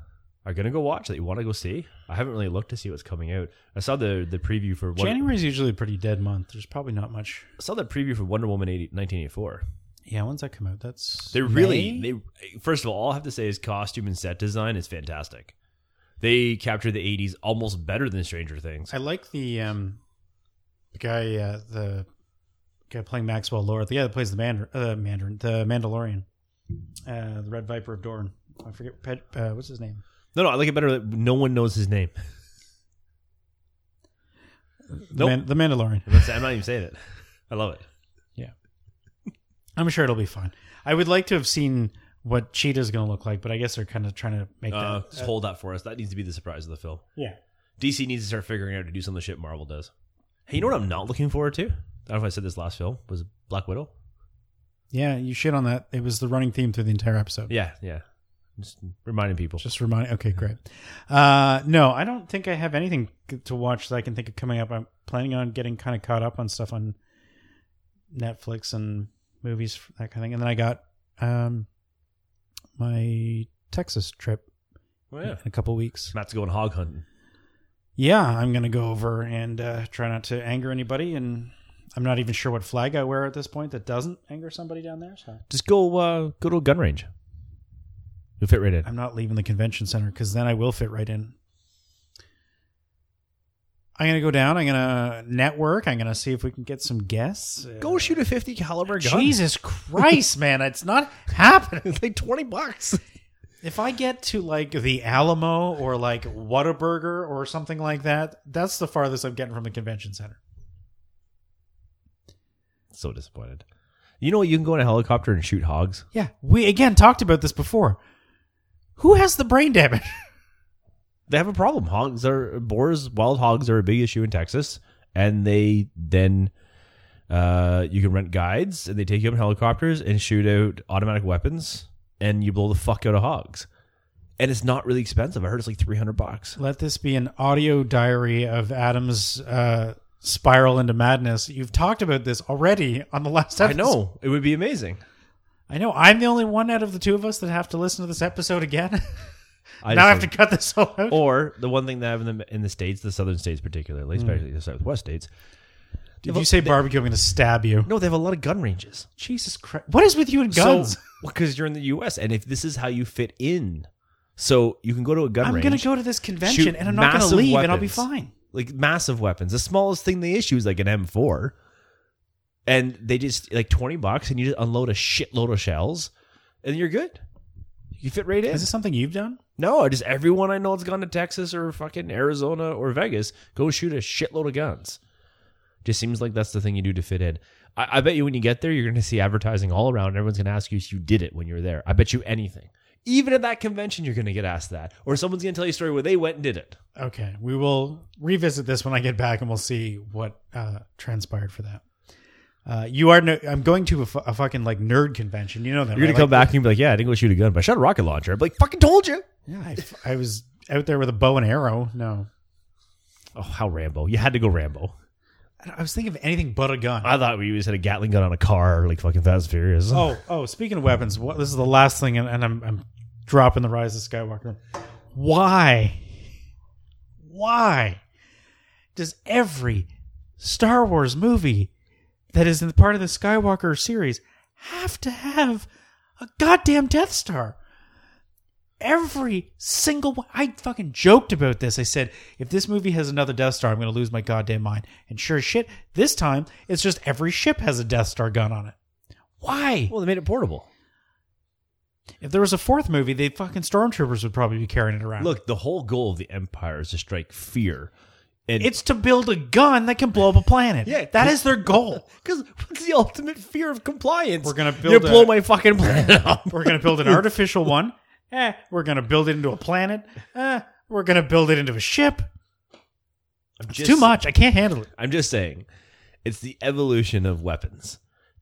are gonna go watch that you want to go see? I haven't really looked to see what's coming out. I saw the the preview for January is usually a pretty dead month. There's probably not much. I saw the preview for Wonder Woman 80, 1984. Yeah. When's that come out? That's. They really, May? they first of all, all I have to say is costume and set design is fantastic. They captured the '80s almost better than Stranger Things. I like the um, the guy, uh, the guy playing Maxwell Lord, the guy that plays the Mandarin, uh, Mandarin, the Mandalorian, uh, the Red Viper of Dorne. I forget Pet, uh, what's his name. No, no, I like it better that no one knows his name. The, Nope. Man- the Mandalorian. I'm not, I'm not even saying it. I love it. I'm sure it'll be fine. I would like to have seen what Cheetah's going to look like, but I guess they're kind of trying to make Uh, that. just hold that for us. That needs to be the surprise of the film. yeah. DC needs to start figuring out how to do some of the shit Marvel does. Hey, you know what I'm not looking forward to? I don't know if I said this last film was Black Widow. Yeah, you shit on that. It was the running theme through the entire episode. Yeah, yeah. Just reminding people. Just remind. Okay, great. Uh, no, I don't think I have anything to watch that I can think of coming up. I'm planning on getting kind of caught up on stuff on Netflix and movies, that kind of thing. And then I got um, my Texas trip oh, yeah. in a couple weeks. Matt's going hog hunting. Yeah, I'm gonna go over and uh, try not to anger anybody, and I'm not even sure what flag I wear at this point that doesn't anger somebody down there. So Just go uh, go to a gun range. You'll fit right in. I'm not leaving the convention center because then I will fit right in. I'm gonna go down. I'm gonna network. I'm gonna see if we can get some guests. Uh, Go shoot a 50 caliber gun. Jesus Christ, man, it's not happening. It's like 20 bucks. If I get to like the Alamo or like Whataburger or something like that, that's the farthest I'm getting from the convention center. so disappointed. You know what? You can go in a helicopter and shoot hogs. Yeah, we again talked about this before. Who has the brain damage? They have a problem. Hogs are boars. Wild hogs are a big issue in Texas, and they then uh, you can rent guides and they take you up in helicopters and shoot out automatic weapons, and you blow the fuck out of hogs. And it's not really expensive. I heard it's like three hundred bucks. Let this be an audio diary of Adam's uh, spiral into madness. You've talked about this already on the last episode. I know it would be amazing. I know. I'm the only one out of the two of us that have to listen to this episode again. I now I have to cut this all out. Or the one thing they have in the in the states, the southern states particularly, hmm. especially the southwest states. If you say barbecue, I'm going to stab you. No, they have a lot of gun ranges. Jesus Christ! What is with you and guns? Because you're in the U.S. and if this is how you fit in, so you can go to a gun range. I'm range. going to go to this convention shoot and I'm not going to massive leave, and I'll be weapons. fine. like massive weapons. The smallest thing they issue is like an M4, and they just like twenty bucks, and you just unload a shitload of shells, and you're good. You fit right in. Is this something you've done? No, just everyone I know that's gone to Texas or fucking Arizona or Vegas go shoot a shitload of guns. Just seems like that's the thing you do to fit in. I, I bet you when you get there, you're going to see advertising all around. And everyone's going to ask you if you did it when you were there. I bet you anything. Even at that convention, you're going to get asked that, or someone's going to tell you a story where they went and did it. Okay, we will revisit this when I get back, and we'll see what uh, transpired for that. Uh, you are. No, I'm going to a, fucking like nerd convention. You know that. You're right? to come Like, back and be like, "Yeah, I didn't go shoot a gun, but I shot a rocket launcher." I'm like, "Fucking told you." Yeah, I, I was out there with a bow and arrow. No, Oh, how Rambo! You had to go Rambo. I was thinking of anything but a gun. I thought we just had a Gatling gun on a car, like fucking Fast and Furious. Oh, oh. Speaking of weapons, what, this is the last thing, and, and I'm, I'm dropping the Rise of Skywalker. Why? Why does every Star Wars movie that is in the part of the Skywalker series have to have a goddamn Death Star? Every single one. I fucking joked about this. I said, if this movie has another Death Star, I'm going to lose my goddamn mind. And sure as shit, this time it's just every ship has a Death Star gun on it. Why? well, they made it portable. If there was a fourth movie, the fucking stormtroopers would probably be carrying it around. Look, the whole goal of the Empire is to strike fear, and it's to build a gun that can blow up a planet. Yeah. that is their goal. Because what's the ultimate fear of compliance? We're gonna You build blow my fucking planet up. We're gonna build an artificial one. Eh, we're gonna build it into a planet. Eh, we're gonna build it into a ship. It's Just- too much. I can't handle it. I'm just saying, it's the evolution of weapons,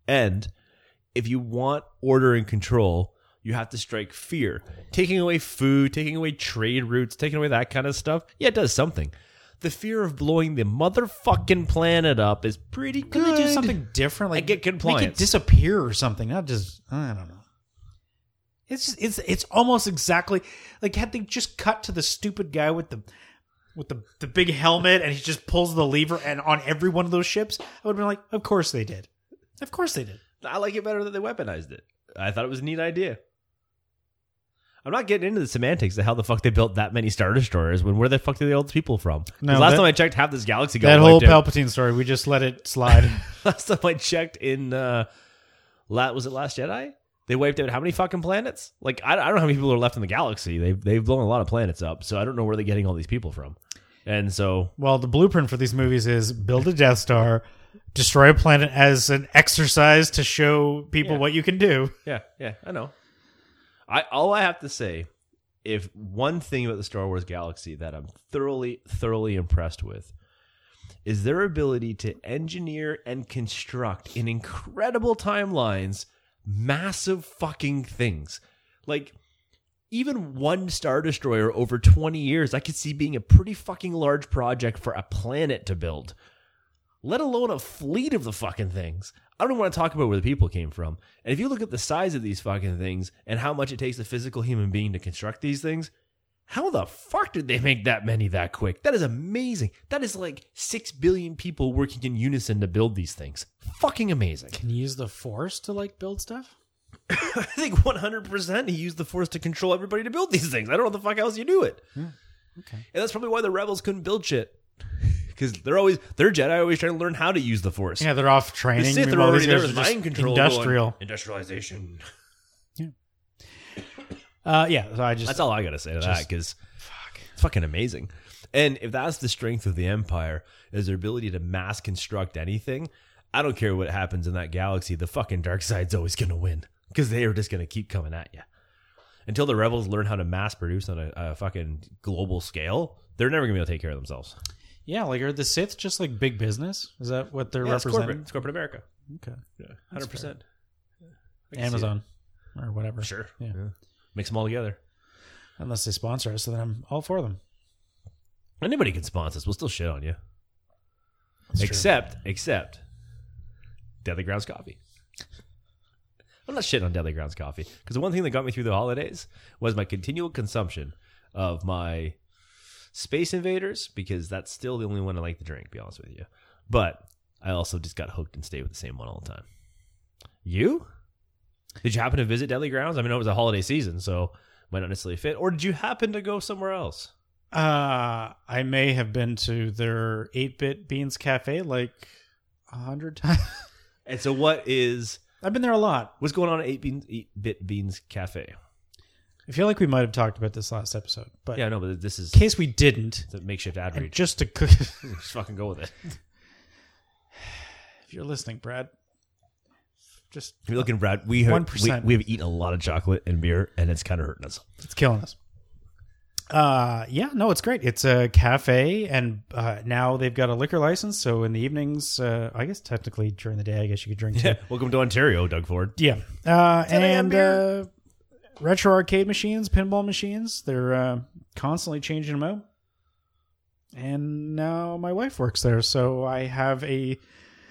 and if you want order and control, you have to strike fear. Taking away food, taking away trade routes, taking away that kind of stuff. Yeah, it does something. The fear of blowing the motherfucking planet up is pretty good. Could they do something different? Like I get Make it compliance. disappear or something. Not just I don't know. It's just, it's it's almost exactly like had they just cut to the stupid guy with the with the the big helmet and he just pulls the lever and on every one of those ships, I would have been like, of course they did, of course they did. I like it better that they weaponized it. I thought it was a neat idea. I'm not getting into the semantics of how the fuck they built that many Star Destroyers when where the fuck did they all these people from? No, last that- time I checked, half this galaxy got that whole wiped out. Palpatine story, we just let it slide. Last time I checked in, uh, was it Last Jedi? They wiped out how many fucking planets? Like I, I don't know how many people are left in the galaxy. They've they've blown a lot of planets up, so I don't know where they're getting all these people from. And so well, the blueprint for these movies is build a Death Star, destroy a planet as an exercise to show people Yeah. what you can do. yeah, yeah, I know. I all I have to say, if one thing about the Star Wars galaxy that I'm thoroughly thoroughly impressed with is their ability to engineer and construct in incredible timelines massive fucking things. Like even one star destroyer over 20 years I could see being a pretty fucking large project for a planet to build. Let alone a fleet of the fucking things. I don't want to talk about where the people came from. And if you look at the size of these fucking things and how much it takes a physical human being to construct these things, how the fuck did they make that many that quick? That is amazing. That is like 6 billion people working in unison to build these things. Fucking amazing. Can you use the Force to like build stuff? I think 100 percent he used the Force to control everybody to build these things. I don't know the fuck else you do it. Okay. And that's probably why the rebels couldn't build shit. Because they're always they're Jedi always trying to learn how to use the Force. Yeah, they're off the training. Sith are already there with mind control. Industrial. industrialization. Uh, yeah, so I just That's all I gotta say to that Just- because it's fucking amazing. And if that's the strength of the Empire, is their ability to mass construct anything, I don't care what happens in that galaxy. The fucking dark side's always gonna win because they are just gonna keep coming at you until the rebels learn how to mass produce on a, a fucking global scale. They're never gonna be able to take care of themselves. yeah, like are the Sith just like big business? Is that what they're Yeah, it's corporate. representing? It's corporate America. Okay, Yeah, hundred percent. Amazon or whatever. Sure. Yeah. Yeah. Mix them all together. Unless they sponsor us, so then I'm all for them. Anybody can sponsor us. We'll still shit on you. That's true. except, except Deadly Grounds Coffee. I'm not shitting on Deadly Grounds Coffee because the one thing that got me through the holidays was my continual consumption of my Space Invaders because that's still the only one I like to drink. To be honest with you, but I also just got hooked and stayed with the same one all the time. You? Did you happen to visit Deadly Grounds? I mean, it was a holiday season, so might not necessarily fit. Or did you happen to go somewhere else? Uh, I may have been to their 8 bit Beans Cafe like a hundred times. And so, what is I've been there a lot. what's going on at Eight Beans Eight Bit Beans Cafe? I feel like we might have talked about this last episode, but Yeah, no, but this is in case we didn't, a makeshift ad read. just to cook, Just fucking go with it. if you're listening, Brad, just If you're looking, Brad, we have, we, 1%. we have eaten a lot of chocolate and beer, and it's kind of hurting us. it's killing us. Uh, yeah, no, it's great. It's a cafe, and uh, now they've got a liquor license. So in the evenings, uh, I guess technically during the day, I guess you could drink too. Welcome to Ontario, Doug Ford. Yeah. Uh, and uh, retro arcade machines, pinball machines, they're uh, constantly changing them out. And now my wife works there, so I have a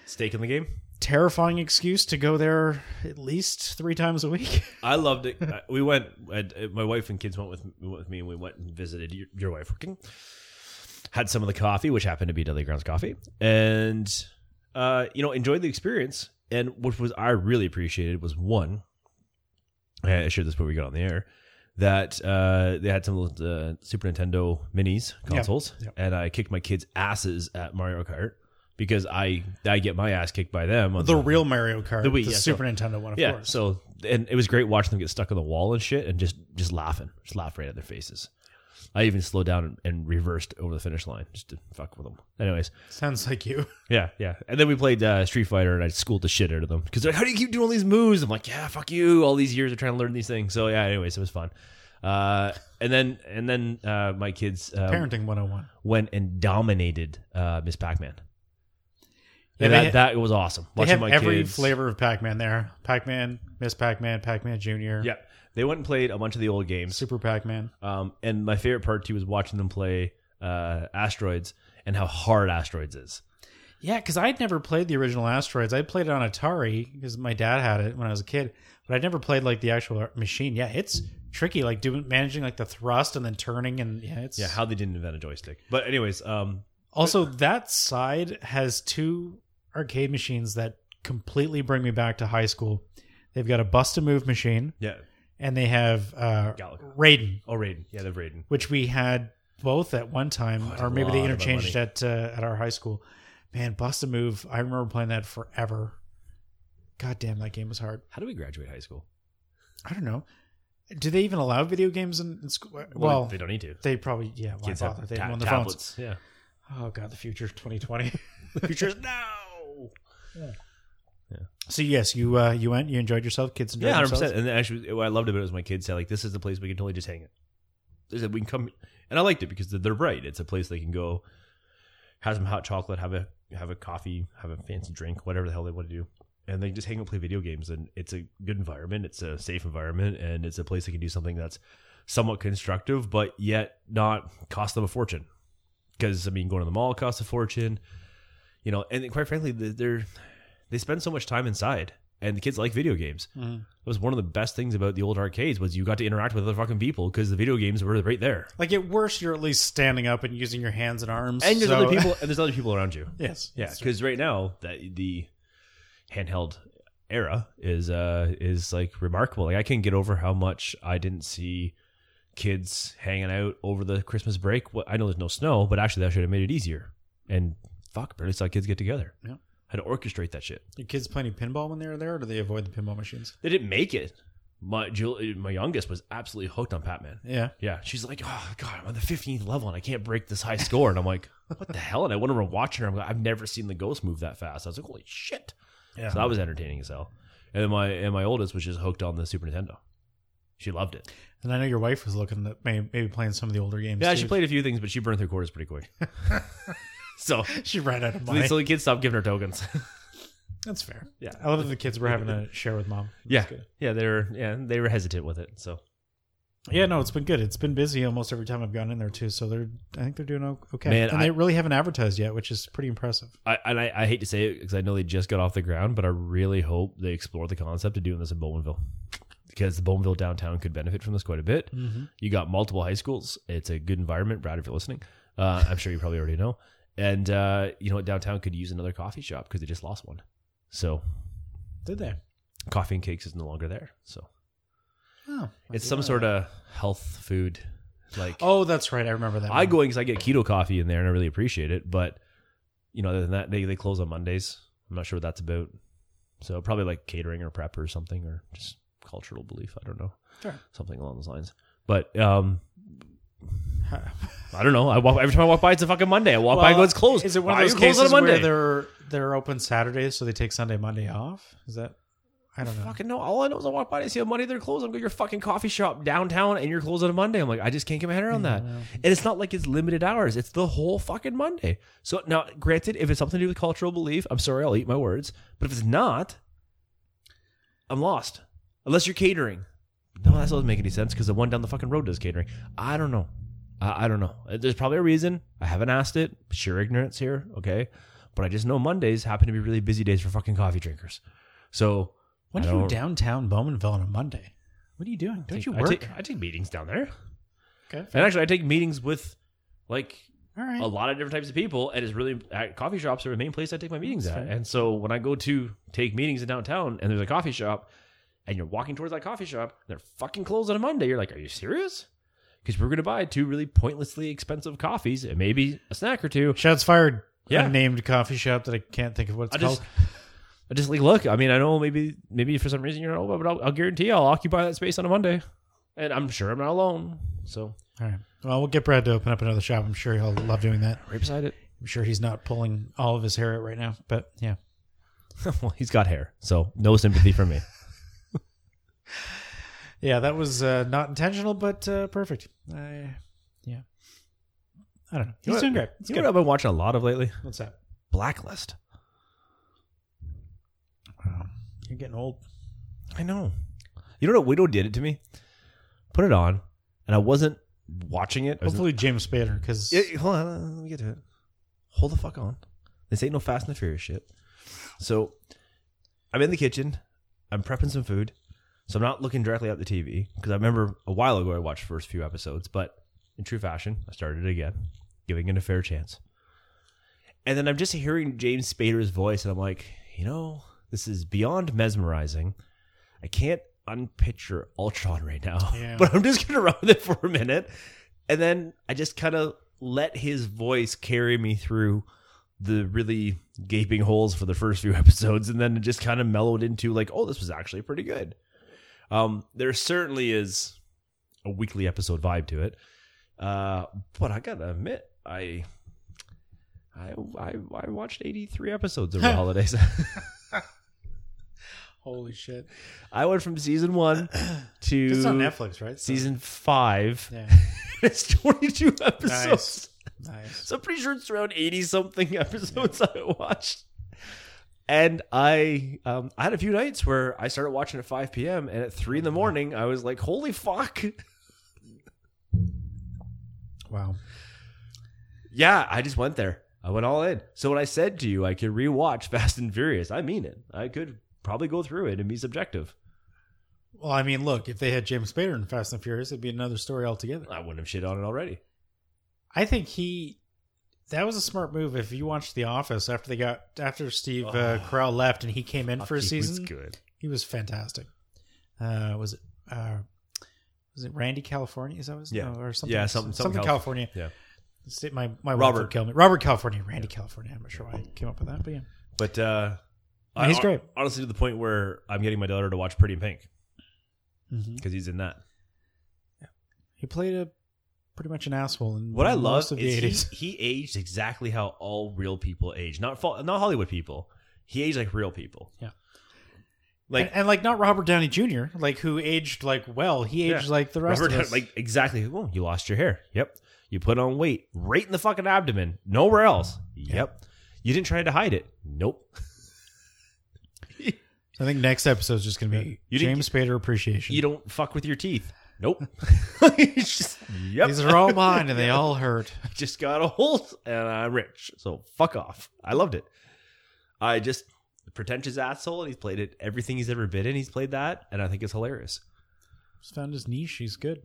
Stake in the game. Terrifying excuse to go there at least three times a week. I loved it. Uh, we went. uh, my wife and kids went with with me, and we went and visited your, your wife working. Had some of the coffee, which happened to be Deadly Grounds coffee, and uh, you know enjoyed the experience. And what was I really appreciated was one. I shared this before we got on the air. That uh, they had some of the Super Nintendo minis consoles, Yep. and I kicked my kids' asses at Mario Kart because I I get my ass kicked by them on the real Mario Kart, The the, yeah, Super so- Nintendo one, of yeah. course. So and it was great watching them get stuck on the wall and shit, and just just laughing, just laugh right at their faces. I even slowed down and, and reversed over the finish line just to fuck with them. Anyways, Sounds like you. yeah, yeah. And then we played uh, Street Fighter, and I schooled the shit out of them because like, "How do you keep doing all these moves?" I'm like, "Yeah, fuck you." All these years of trying to learn these things. So yeah. Anyways, it was fun. Uh, and then and then uh, my kids uh, Parenting 101. went and dominated uh, Miss Pac-Man. Yeah, that, ha- that was awesome. They Watching have my every kids- flavor of Pac Man there Pac Man, Miss Pac Man, Pac Man Jr., Yeah, they went and played a bunch of the old games. Super Pac Man. Um, and my favorite part too was watching them play uh, Asteroids and how hard Asteroids is. Yeah, because I'd never played the original Asteroids. I played it on Atari because my dad had it when I was a kid, but I'd never played like the actual machine. Yeah, it's tricky, like doing managing like the thrust and then turning and yeah, it's Yeah, how they didn't invent a joystick. But anyways, um, Also, that side has two arcade machines that completely bring me back to high school. They've got a bust a move machine yeah, and they have uh, Galaga. Raiden, oh Raiden, yeah, the Raiden. which we had both at one time, Oh, or maybe they interchanged at uh, at our high school. Man, bust a move! I remember playing that forever. God damn, that game was hard. How do we graduate high school? I don't know. Do they even allow video games in, in school? Well, they don't need to. they probably yeah. Why Kids bother? have They ta- have them on their phones. tablets. Yeah, Oh god, the future, twenty twenty. the future is now. So yes, you uh, you went, you enjoyed yourself. Kids enjoyed Yeah, hundred themselves. percent. And actually, what I loved about it was my kids said, "Like this is the place we can totally just hang it." They said we can come, and I liked it because they're right. It's a place they can go, have some hot chocolate, have a have a coffee, have a fancy drink, whatever the hell they want to do, and they just hang out, and play video games, and it's a good environment. It's a safe environment, and it's a place they can do something that's somewhat constructive, but yet not cost them a fortune. Because I mean, going to the mall costs a fortune, you know, and quite frankly, they're they spend so much time inside and the kids like video games Mhm. it was one of the best things about the old arcades was you got to interact with other fucking people because the video games were right there Like at worst, you're at least standing up and using your hands and arms. and there's so- other people and there's other people around you yes, yeah because right now that the handheld era is uh is like remarkable. Like I can't get over how much I didn't see kids hanging out over the Christmas break. Well, I know there's no snow, but actually that should have made it easier. And fuck, barely saw kids get together. Yeah. Had to orchestrate that shit. Your kids playing pinball when they were there, or do they avoid the pinball machines? They didn't make it. My my youngest was absolutely hooked on Pac-Man. Yeah. Yeah, she's like, oh god, I'm on the 15th level and I can't break this high score. And I'm like, what the hell? And I went over and watching her. I'm like, I've never seen the ghost move that fast. I was like, holy shit. Yeah. So that was entertaining as hell. And then my and my oldest was just hooked on the Super Nintendo. She loved it. and I know your wife was looking at maybe, maybe playing some of the older games. Yeah, too. she played a few things, but she burned through quarters pretty quick. so, She ran out of money. so the kids stopped giving her tokens. That's fair. Yeah. I love that the kids were having to share with mom. That's yeah, good. yeah, they were yeah they were hesitant with it. So Yeah, no, it's been good. It's been busy almost every time I've gone in there too. So they're, I think they're doing okay. Man, and I- they really haven't advertised yet, which is pretty impressive. I and I, I hate to say it because I know they just got off the ground, but I really hope they explore the concept of doing this in Bowmanville because the Bowmanville downtown could benefit from this quite a bit. Mm-hmm. You got multiple high schools. It's a good environment, Brad. If you're listening, uh, I'm sure you probably already know. And uh, you know downtown could use another coffee shop because they just lost one. So Did they? coffee and cakes is no longer there. So Oh, it's some sort of health food. Like Oh, that's right. I remember that. I one. go in because I get keto coffee in there and I really appreciate it. But you know, other than that, they they close on Mondays. I'm not sure what that's about. So probably like catering or prep or something or just cultural belief. I don't know. Sure. Something along those lines. But um I don't know. I walk every time I walk by, it's a fucking Monday. I walk by and go, it's closed. Is it one Why of are those you closed cases on a where Monday? they're they're open Saturdays, so they take Sunday, Monday off? Is that? I don't know. Fucking no. All I know is I walk by and I see a Monday they're closed. I'm going, to your fucking coffee shop downtown and you're closed on a Monday. I'm like, I just can't get my head around that. And it's not like it's limited hours. It's the whole fucking Monday. So now, granted, if it's something to do with cultural belief, I'm sorry, I'll eat my words. But if it's not, I'm lost. Unless you're catering. No, that doesn't make any sense because the one down the fucking road does catering. I don't know. I, I don't know. Uh, there's probably a reason. I haven't asked it. Sure, ignorance here. Okay. But I just know Mondays happen to be really busy days for fucking coffee drinkers. So When I are you don't- downtown Bowmanville on a Monday? What are you doing? Don't you I work? take, I take meetings down there. okay. And actually, I take meetings with like All right. a lot of different types of people. And it's really at coffee shops are the main place I take my meetings That's at. fair. And so when I go to take meetings in downtown and there's a coffee shop and you're walking towards that coffee shop, they're fucking closed on a Monday. You're like, are you serious? Because we're going to buy two really pointlessly expensive coffees and maybe a snack or two. Shots fired. Yeah. Unnamed coffee shop that I can't think of what it's I called. just, I just like, look, I mean, I know maybe, maybe for some reason you're not over, but I'll, I'll guarantee I'll occupy that space on a Monday. And I'm sure I'm not alone. So All right. Well, we'll get Brad to open up another shop. I'm sure he'll love doing that. right beside it. I'm sure he's not pulling all of his hair out right now, but yeah. well, he's got hair, so no sympathy from me. Yeah, that was uh, not intentional, but uh, perfect. I, yeah. I don't know. He's doing great. It's You know good. what I've been watching a lot of lately? What's that? Blacklist. Wow. You're getting old. I know. You know what Widow did it to me? Put it on, and I wasn't watching it. I Hopefully, James Spader, because Yeah, hold on, let me get to it. Hold the fuck on. This ain't no Fast and the Furious shit. So, I'm in the kitchen. I'm prepping some food. So I'm not looking directly at the TV because I remember a while ago I watched the first few episodes, but in true fashion, I started it again, giving it a fair chance. And then I'm just hearing James Spader's voice, and I'm like, you know, this is beyond mesmerizing. I can't unpicture Ultron right now, Yeah. but I'm just gonna run with it for a minute, and then I just kind of let his voice carry me through the really gaping holes for the first few episodes, and then it just kind of mellowed into like, oh, this was actually pretty good. Um, there certainly is a weekly episode vibe to it, uh, but I gotta admit, I. I, I, I watched 83 episodes over the holidays. holy shit. I went from season one to It's on Netflix, right? So- season five. Yeah. it's 22 episodes. Nice. Nice. So I'm pretty sure it's around 80 something episodes I watched. And I um, I had a few nights where I started watching at 5 p.m. and at 3 in the morning, I was like, holy fuck. Wow. Yeah, I just went there. I went all in. So when I said to you I could rewatch Fast and Furious, I mean it. I could probably go through it and be subjective. Well, I mean, look, if they had James Spader in Fast and Furious, it'd be another story altogether. I wouldn't have shit on it already. I think he that was a smart move. If you watched The Office after they got after Steve uh, Carell left and he came in for a season, He was good. he was fantastic. Uh, was it uh, was it Randy California? Is that was Yeah. or something? Yeah, something- something, something California. Yeah. My my Robert. Robert kill me. Robert California, Randy California. I'm not sure why I came up with that, but yeah, But uh, No, he's I- great. Honestly, to the point where I'm getting my daughter to watch Pretty in Pink because he's in that. Yeah. he played a pretty much an asshole. In What I love most is of the he, '80s. he aged exactly how all real people age. Not not Hollywood people. He aged like real people. Yeah. Like and, and like not Robert Downey Jr., like who aged like well. He aged Yeah. like the rest Robert, of us. like exactly. Oh, you lost your hair. Yep. You put on weight right in the fucking abdomen. Nowhere else. Yep. You didn't try to hide it. Nope. I think next episode is just going to be You didn't- James Spader appreciation. You don't fuck with your teeth. Nope. It's just, yep. These are all mine, and they all hurt. I just got old and I'm rich. So fuck off. I loved it. I just pretentious asshole and he's played it everything he's ever been in. He's played that and I think it's hilarious. He's found his niche. He's good.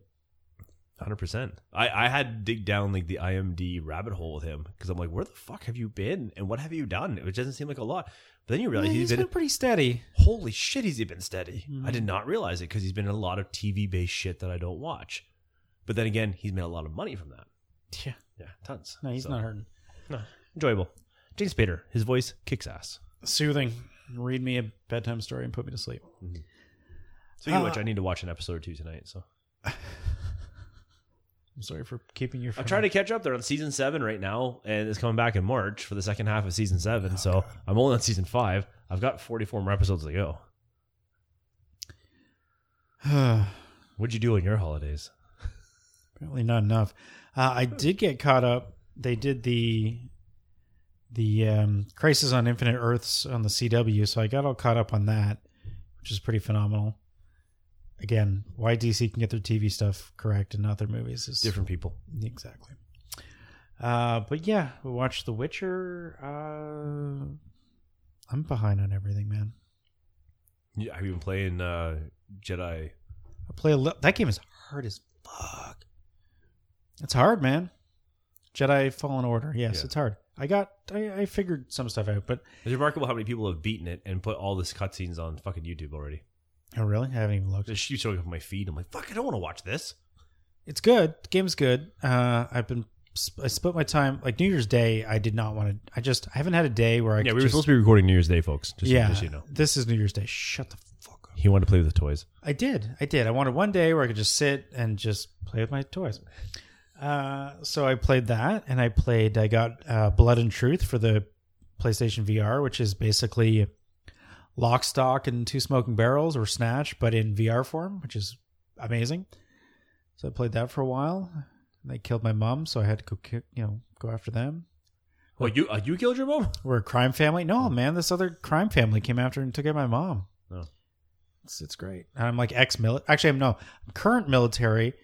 Hundred percent. I I had to dig down like the IMD rabbit hole with him because I'm like, where the fuck have you been and what have you done? It doesn't seem like a lot, but then you realize Yeah, he's he's been, been pretty steady. holy shit, he's been steady. Mhm. I did not realize it because he's been in a lot of TV based shit that I don't watch. But then again, he's made a lot of money from that. Yeah, Yeah, tons. no, he's So, not hurting. No, enjoyable. James Spader, his voice kicks ass. Soothing. Read me a bedtime story and put me to sleep. So you Uh, which, I need to watch an episode or two tonight. So I'm sorry for keeping you. I'm trying to catch up. They're on season seven right now, and it's coming back in March for the second half of season seven. so I'm only on season five. I've got 44 more episodes to go. What'd you do on your holidays? Apparently not enough. Uh, I did get caught up. They did the the um, Crisis on Infinite Earths on the CW, so I got all caught up on that, which is pretty phenomenal. Again, why DC can get their TV stuff correct and not their movies is Different people. Exactly. Uh, but yeah, we watched The Witcher. Uh, I'm behind on everything, man. Yeah, I've you been playing uh, Jedi? I play a li- that game is hard as fuck. It's hard, man. Jedi Fallen Order. Yes, Yeah. it's hard. I got I, I figured some stuff out, but It's remarkable how many people have beaten it and put all this cutscenes on fucking YouTube already. Oh really? I haven't even looked. Keep showing up on my feed. I'm like, fuck, I don't want to watch this. It's good. The game's good. Uh, I've been I split my time like New Year's Day. I did not want to. I just I haven't had a day where I yeah, could we were just, supposed to be recording New Year's Day, folks. Just, yeah. just you know. This is New Year's Day. Shut the fuck up. He wanted to play with the toys. I did. I did. I wanted one day where I could just sit and just play with my toys. Uh, so I played that, and I played. I got uh, Blood and Truth for the PlayStation VR, which is basically Lock, Stock, and Two Smoking Barrels or Snatch, but in VR form, which is amazing. So I played that for a while. And they killed my mom, so I had to go, ki- you know, go after them. Well, you uh, you killed your mom? We're a crime family. No, man, this other crime family came after and took out my mom. Oh. It's, it's great. And I'm like ex military. Actually, I'm no, I'm current military,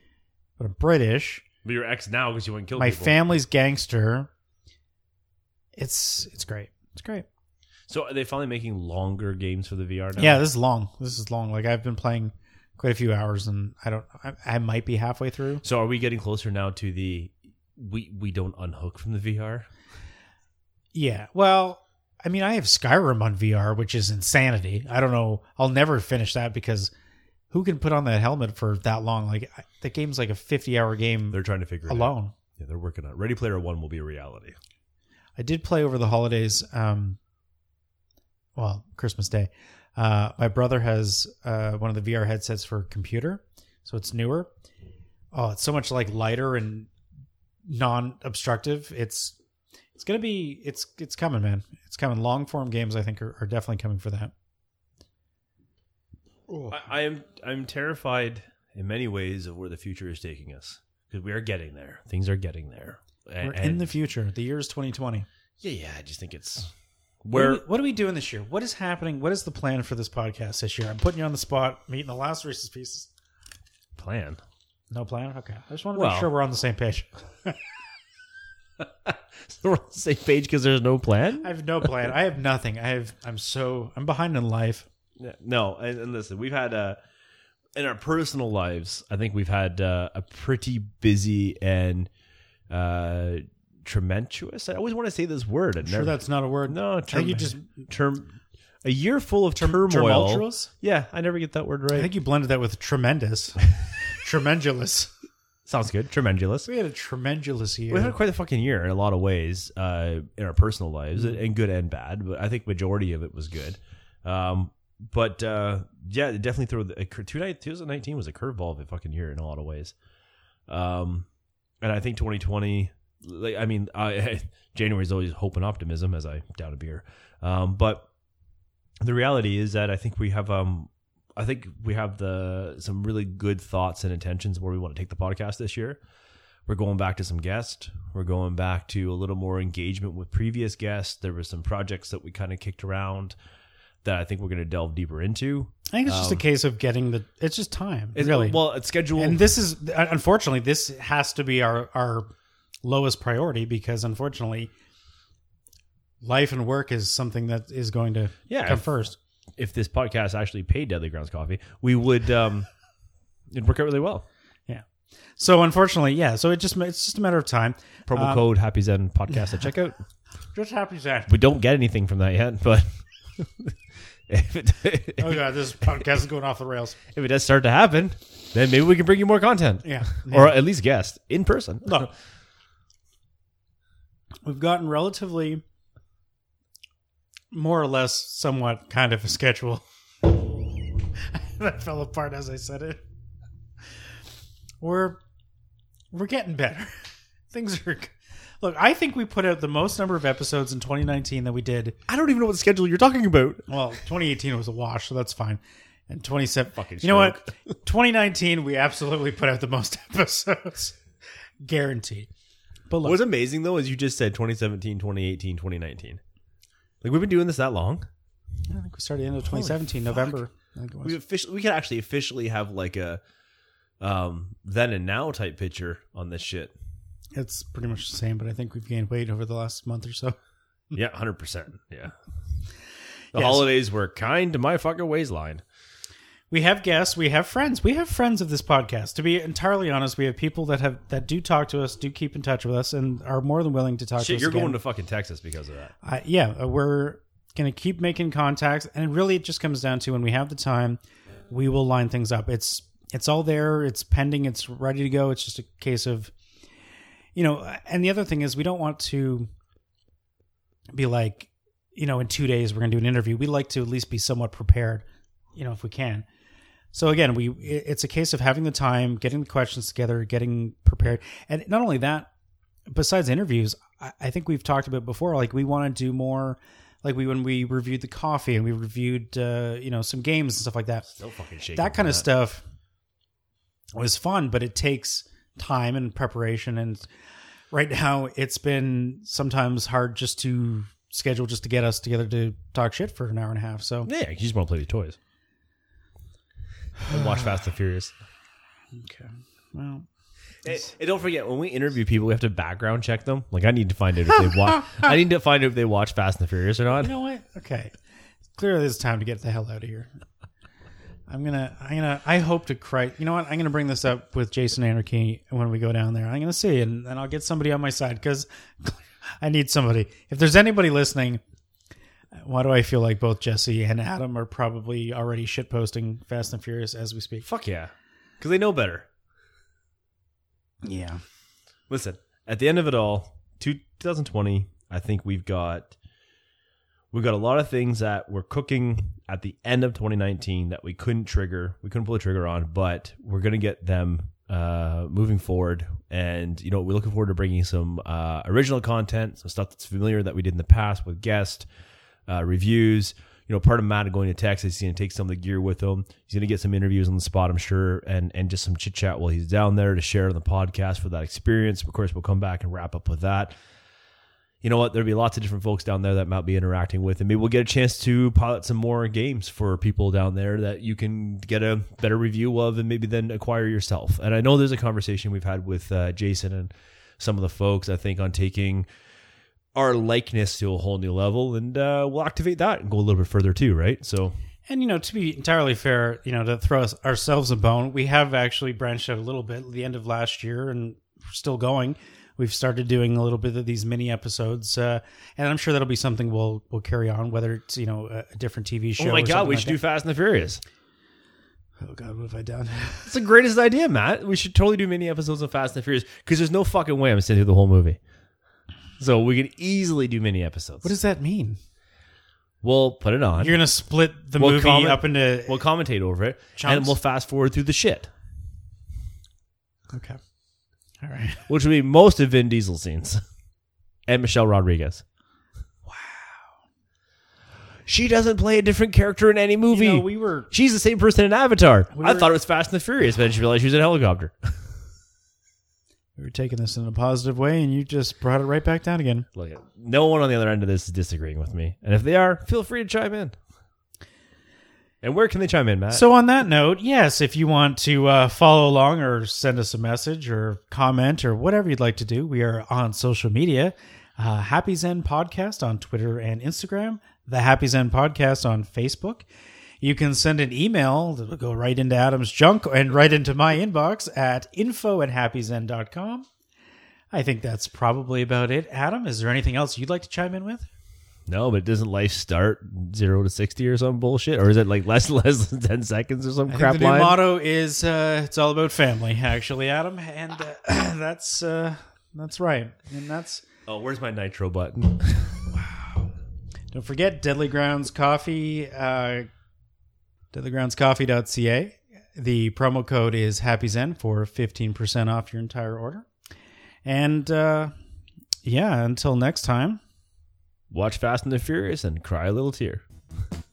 but I'm British. But you're ex now because you went and killed My people. family's gangster. It's it's great. It's great. So are they finally making longer games for the VR now? Yeah, this is long. This is long. Like I've been playing quite a few hours, and I don't. I, I might be halfway through. So are we getting closer now to the we we don't unhook from the VR? Yeah. Well, I mean, I have Skyrim on VR, which is insanity. I don't know. I'll never finish that because who can put on that helmet for that long? Like the game's like a 50 hour game They're trying to figure it out. alone. Yeah, they're working on it. Ready Player One will be a reality. I did play over the holidays. Um, well, Christmas Day. Uh, my brother has uh, one of the VR headsets for computer, so it's newer. Oh, it's so much like lighter and non-obstructive. It's it's gonna be it's it's coming, man. It's coming. Long form games, I think, are, are definitely coming for that. I, I am I'm terrified in many ways of where the future is taking us because we are getting there. Things are getting there. And, We're in the future. The year is 2020. yeah yeah. I just think it's What are, where we, what are we doing this year? What is happening? What is the plan for this podcast this year? I'm putting you on the spot. I'm eating the last Reese's Pieces. plan. No plan? Okay. I just want to Well- make sure we're on the same page. We're on the same page because there's no plan. I have no plan. I have nothing. I have I'm so I'm behind in life. No, and, and listen, we've had uh, in our personal lives, I think we've had uh, a pretty busy and uh, trementuous. I always want to say this word. It Sure, that's not a word. no I term, think you just term a year full of turmoil. tumultuous. Yeah, I never get that word right. I think you blended that with tremendous, tremendulous. Sounds good. Tremendulous. We had a tremendulous year. We had quite a fucking year in a lot of ways uh, in our personal lives, and good and bad. But I think majority of it was good. Um, but uh, yeah, definitely throw the, 2019 was a curveball of a fucking year in a lot of ways. Um, and I think 2020, like I mean, I, January is always hope and optimism as I down a beer. Um, but the reality is that I think we have um, I think we have the some really good thoughts and intentions where we want to take the podcast this year. We're going back to some guests. We're going back to a little more engagement with previous guests. There were some projects that we kind of kicked around that I think we're going to delve deeper into. I think it's just a case of getting the. It's just time, It's- really. well, it's scheduled. and this is unfortunately this has to be our our lowest priority because unfortunately, life and work is something that is going to Yeah, come if- first. if this podcast actually paid Deadly Grounds Coffee, we would um, it'd work out really well. Yeah. So unfortunately, yeah. So it just it's just a matter of time. Promo Um, code Happy Xen Podcast at checkout. Just happy that. We don't get anything from that yet, but if it, Oh god, this podcast is going off the rails. if it does start to happen, then maybe we can bring you more content, Yeah. or at least guest in person. Look, we've gotten relatively more or less somewhat kind of a schedule. that fell apart as I said it. We're we're getting better. Things are Look, I think we put out the most number of episodes in 2019 that we did. I don't even know what schedule you're talking about. Well, 2018 was a wash, so that's fine. And 27 Fucking You know what? 2019 we absolutely put out the most episodes. Guaranteed. But look, What's amazing though is you just said 2017, 2018, 2019. Like we've been doing this that long. I think we started the end of 2017, November. I think it was. We officially we could actually officially have like a um then and now type picture on this shit. It's pretty much the same, but I think we've gained weight over the last month or so. Yeah, hundred percent. Yeah. The Yes. holidays were kind to my fucking waistline. We have guests, we have friends, we have friends of this podcast. To be entirely honest, we have people that have that do talk to us, do keep in touch with us, and are more than willing to talk to us. you're again. going to fucking Texas because of that. I, yeah, uh, we're going to keep making contacts, and really, it just comes down to when we have the time, we will line things up. It's it's all there, it's pending, it's ready to go. It's just a case of, you know. And the other thing is, we don't want to be like, you know, in two days we're going to do an interview. We like to at least be somewhat prepared, you know, if we can. So again, we it's a case of having the time, getting the questions together, getting prepared, and not only that, besides interviews, I, I think we've talked about before. Like we want to do more, like we when we reviewed the coffee and we reviewed, uh, you know, some games and stuff like that. Still fucking shaking. That kind of stuff was fun, but it takes time and preparation. And right now, it's been sometimes hard just to schedule, just to get us together to talk shit for an hour and a half. So Yeah, you just want to play with toys. And watch Fast and Furious. okay, well. And don't forget when we interview people, we have to background check them. Like I need to find out if they watch. I need to find out if they watch Fast and the Furious or not. You know what? Okay. Clearly, it's time to get the hell out of here. I'm gonna, I'm gonna, I hope to cry. You know what? I'm gonna bring this up with Jason Anarchy when we go down there. I'm gonna see, and, and I'll get somebody on my side because I need somebody. If there's anybody listening, why do I feel like both Jesse and Adam are probably already shitposting Fast and Furious as we speak? Fuck yeah, because they know better. Yeah. Listen, at the end of it all, 2020, I think we've got we've got a lot of things that we're cooking at the end of 2019 that we couldn't trigger, we couldn't pull the trigger on, but we're gonna get them uh, moving forward. And you know, we're looking forward to bringing some uh, original content, some stuff that's familiar that we did in the past with guests, uh, reviews. You know, part of Matt going to Texas, he's going to take some of the gear with him. He's going to get some interviews on the spot, I'm sure, and and just some chit chat while he's down there to share on the podcast for that experience. Of course, we'll come back and wrap up with that. You know what? There'll be lots of different folks down there that might be interacting with, and maybe we'll get a chance to pilot some more games for people down there that you can get a better review of, and maybe then acquire yourself. And I know there's a conversation we've had with uh, Jason and some of the folks. I think on taking our likeness to a whole new level, and uh, we'll activate that and go a little bit further too, right? So And you know, to be entirely fair, you know, to throw us, ourselves a bone, we have actually branched out a little bit at the end of last year, and we're still going. we've started doing a little bit of these mini episodes, uh, and I'm sure that'll be something we'll we'll carry on. Whether it's you know a, a different TV show. Oh my god, we like should do. Fast and the Furious. Oh god, what have I done? It's the greatest idea, Matt. We should totally do mini episodes of Fast and the Furious because there's no fucking way I'm sitting through the whole movie. So we can easily do mini episodes. What does that mean? we'll put it on. You're gonna split the We'll movie comment- up into we'll commentate over it, Chunks. and we'll fast forward through the shit, okay. All right. which will be most of Vin Diesel scenes and Michelle Rodriguez. Wow. She doesn't play a different character in any movie. You know, we were She's the same person in Avatar. We I were- thought it was Fast and the Furious, but then she realized she was in a helicopter. we were taking this in a positive way, and you just brought it right back down again. Look, no one on the other end of this is disagreeing with me, and if they are, feel free to chime in. And where can they chime in, Matt? So, on that note, yes, if you want to uh, follow along or send us a message or comment or whatever you'd like to do, we are on social media. Uh, Happy Xen Podcast on Twitter and Instagram, the Happy Xen Podcast on Facebook. You can send an email that'll go right into Adam's junk and right into my inbox at info at happyxen.com. I think that's probably about it. Adam, is there anything else you'd like to chime in with? no, but doesn't life start zero to sixty or some bullshit, or is it like less less than ten seconds or some I crap the new line? motto is uh, "It's all about family." Actually, Adam, and uh, that's uh, that's right, and that's. oh, where's my nitro button? Wow! Don't forget Deadly Grounds Coffee, uh, deadlygroundscoffee.ca. The promo code is HappyXen for fifteen percent off your entire order. And uh, yeah, until next time. Watch Fast and the Furious and cry a little tear.